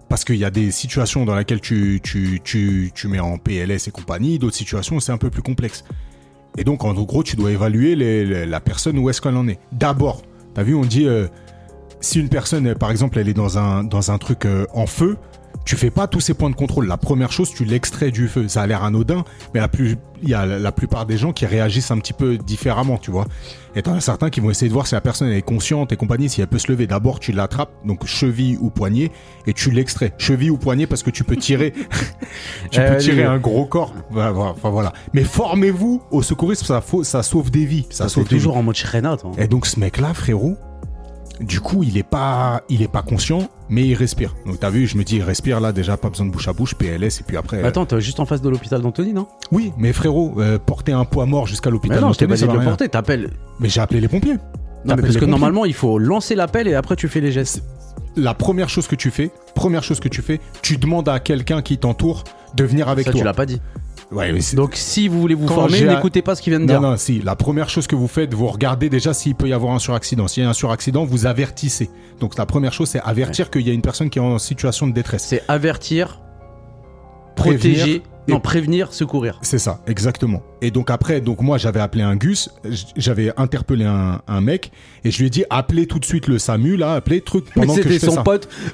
parce qu'il y a des situations dans lesquelles tu, tu, tu, tu mets en PLS et compagnie, d'autres situations, c'est un peu plus complexe. Et donc, en gros, tu dois évaluer la personne où est-ce qu'elle en est. D'abord, t'as vu, on dit, euh, si une personne, par exemple, elle est dans un, dans un truc euh, en feu, tu fais pas tous ces points de contrôle. La première chose, tu l'extrais du feu. Ça a l'air anodin, mais la plus, il y a la plupart des gens qui réagissent un petit peu différemment, tu vois. Et t'en as certains qui vont essayer de voir si la personne est consciente et compagnie, si elle peut se lever. D'abord, tu l'attrapes, donc cheville ou poignet, et tu l'extrais. Cheville ou poignet parce que tu peux tirer, [laughs] tu Euh, peux tirer un gros corps. Enfin voilà. Mais formez-vous au secourisme, ça, sauve des vies. Ça, Ça sauve vies. toujours en mode Shrena, toi. Et donc ce mec-là, frérot, du coup, il est pas, il est pas conscient, mais il respire. Donc t'as vu, je me dis, il respire là déjà, pas besoin de bouche à bouche, PLS, et puis après. euh, Attends, t'es juste en face de l'hôpital d'Anthony, non? Oui, mais frérot, euh, porter un poids mort jusqu'à Mais l'hôpital. non, je t'ai pas dit de le porter, t'appelles. Mais j'ai appelé les pompiers. Non, mais parce que pompiers. normalement, il faut lancer l'appel et après tu fais les gestes. La première chose que tu fais, première chose que tu fais, tu demandes à quelqu'un qui t'entoure de venir avec ça, toi. tu l'as pas dit. Ouais, mais c'est- Donc, si vous voulez vous Quand former, j'ai n'écoutez pas ce qu'il vient de non, dire. non, si. La première chose que vous faites, vous regardez déjà s'il peut y avoir un suraccident. S'il y a un suraccident, vous avertissez. Donc la première chose, c'est avertir qu'il y a une personne qui est en situation de détresse. C'est avertir, Prévenir protéger, non, prévenir, secourir. C'est ça, exactement. Et donc après, donc moi j'avais appelé un Gus, j'avais interpellé un, un mec et je lui ai dit appelez tout de suite le SAMU là, appelez truc Mais pendant que je fais son ça. pote. [laughs]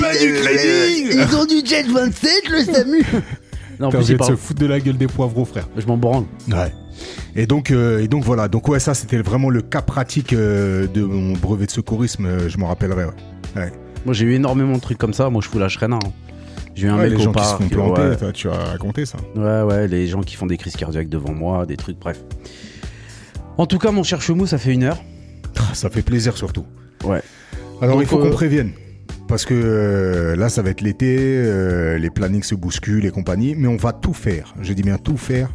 pas du crédit Ils ont du jet 27, le SAMU Non, plus, vous êtes se foutre de la gueule des poivreaux, frère. Je m'en branle. Ouais. Et donc, euh, et donc voilà. Donc ouais, ça c'était vraiment le cas pratique euh, de mon brevet de secourisme. euh, je m'en rappellerai. Ouais. Moi, j'ai eu énormément de trucs comme ça. Moi, je fous la Shrena. hein. J'ai eu un Ouais, mec les au gens qui se font planter, ouais. toi, tu as raconté ça. Ouais, ouais, les gens qui font des crises cardiaques devant moi, des trucs, bref. En tout cas, mon cher Chemou, ça fait une heure. Ah, Ça fait plaisir surtout. Ouais. Alors Donc, il faut euh, qu'on prévienne. Parce que euh, là, ça va être l'été, euh, les plannings se bousculent et compagnie, mais on va tout faire, je dis bien tout faire,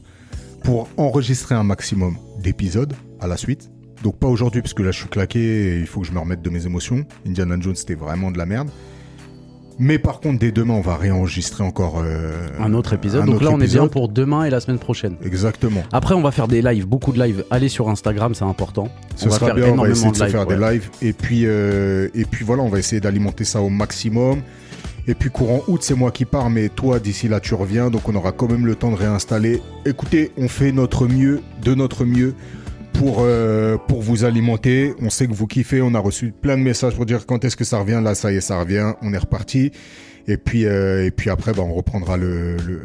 pour enregistrer un maximum d'épisodes à la suite. Donc pas aujourd'hui, parce que là je suis claqué et il faut que je me remette de mes émotions. Indiana Jones, c'était vraiment de la merde. Mais par contre, dès demain, on va réenregistrer encore euh, Un autre épisode. un Donc autre là, on est bien pour demain et la semaine prochaine. Exactement. Après, on va faire des lives, beaucoup de lives. Allez sur Instagram, c'est important. Ce on va sera faire bien, on va essayer de, faire ouais. des lives. Et puis, euh, et puis voilà, on va essayer d'alimenter ça au maximum. Et puis courant août, c'est moi qui pars, mais toi, d'ici là, tu reviens, donc on aura quand même le temps de réinstaller. Écoutez, on fait notre mieux, de notre mieux, pour, euh, pour vous alimenter. On sait que vous kiffez, on a reçu plein de messages pour dire quand est-ce que ça revient. Là, ça y est, ça revient, on est reparti. Et puis, euh, et puis après, bah, on reprendra le, le-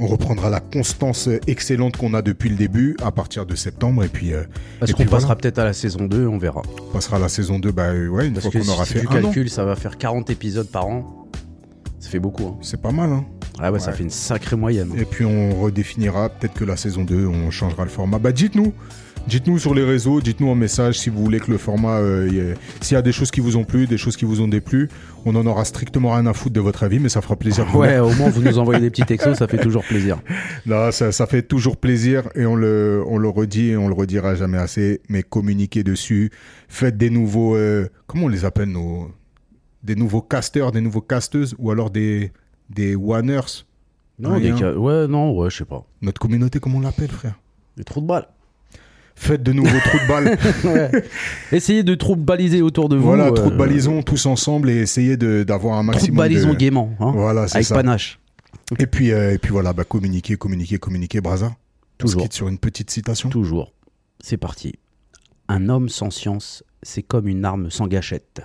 On reprendra la constance excellente qu'on a depuis le début à partir de septembre et puis euh, Parce qu'on passera voilà. peut-être à la saison 2, on verra. on passera à la saison 2 bah ouais, une Parce fois qu'on aura si fait tu un an. calcules, ça va faire 40 épisodes par an. Ça fait beaucoup. Hein. C'est pas mal hein. Ah ouais, ça fait une sacrée moyenne. Et puis on redéfinira peut-être que la saison 2, on changera le format. Bah dites-nous, dites-nous sur les réseaux, dites-nous en message si vous voulez que le format, euh, s'il y a des choses qui vous ont plu, des choses qui vous ont déplu, on en aura strictement rien à foutre de votre avis, mais ça fera plaisir. Ouais, au moins vous nous envoyez des petits [laughs] textos, ça fait toujours plaisir. Là, ça, ça fait toujours plaisir et on le, on le redit et on le redira jamais assez. Mais communiquez dessus, faites des nouveaux, euh, comment on les appelle nos, des nouveaux casters, des nouveaux casteuses ou alors des, des wanners? Non, des ca- ouais, non, ouais, je sais pas. Notre communauté, comment on l'appelle, frère? Des trous de balles. Faites de nouveaux trous de balles. [laughs] Ouais. Essayez de trous de baliser autour de vous. voilà, euh, trous de balisons tous ensemble et essayez de- d'avoir un de maximum balisons de. gaiement, hein, Voilà, c'est avec ça. panache. Et puis, euh, et puis voilà, bah, communiquez, communiquez, communiquez, Braza. On se Toujours. quitte sur une petite citation. Toujours. C'est parti. Un homme sans science, c'est comme une arme sans gâchette.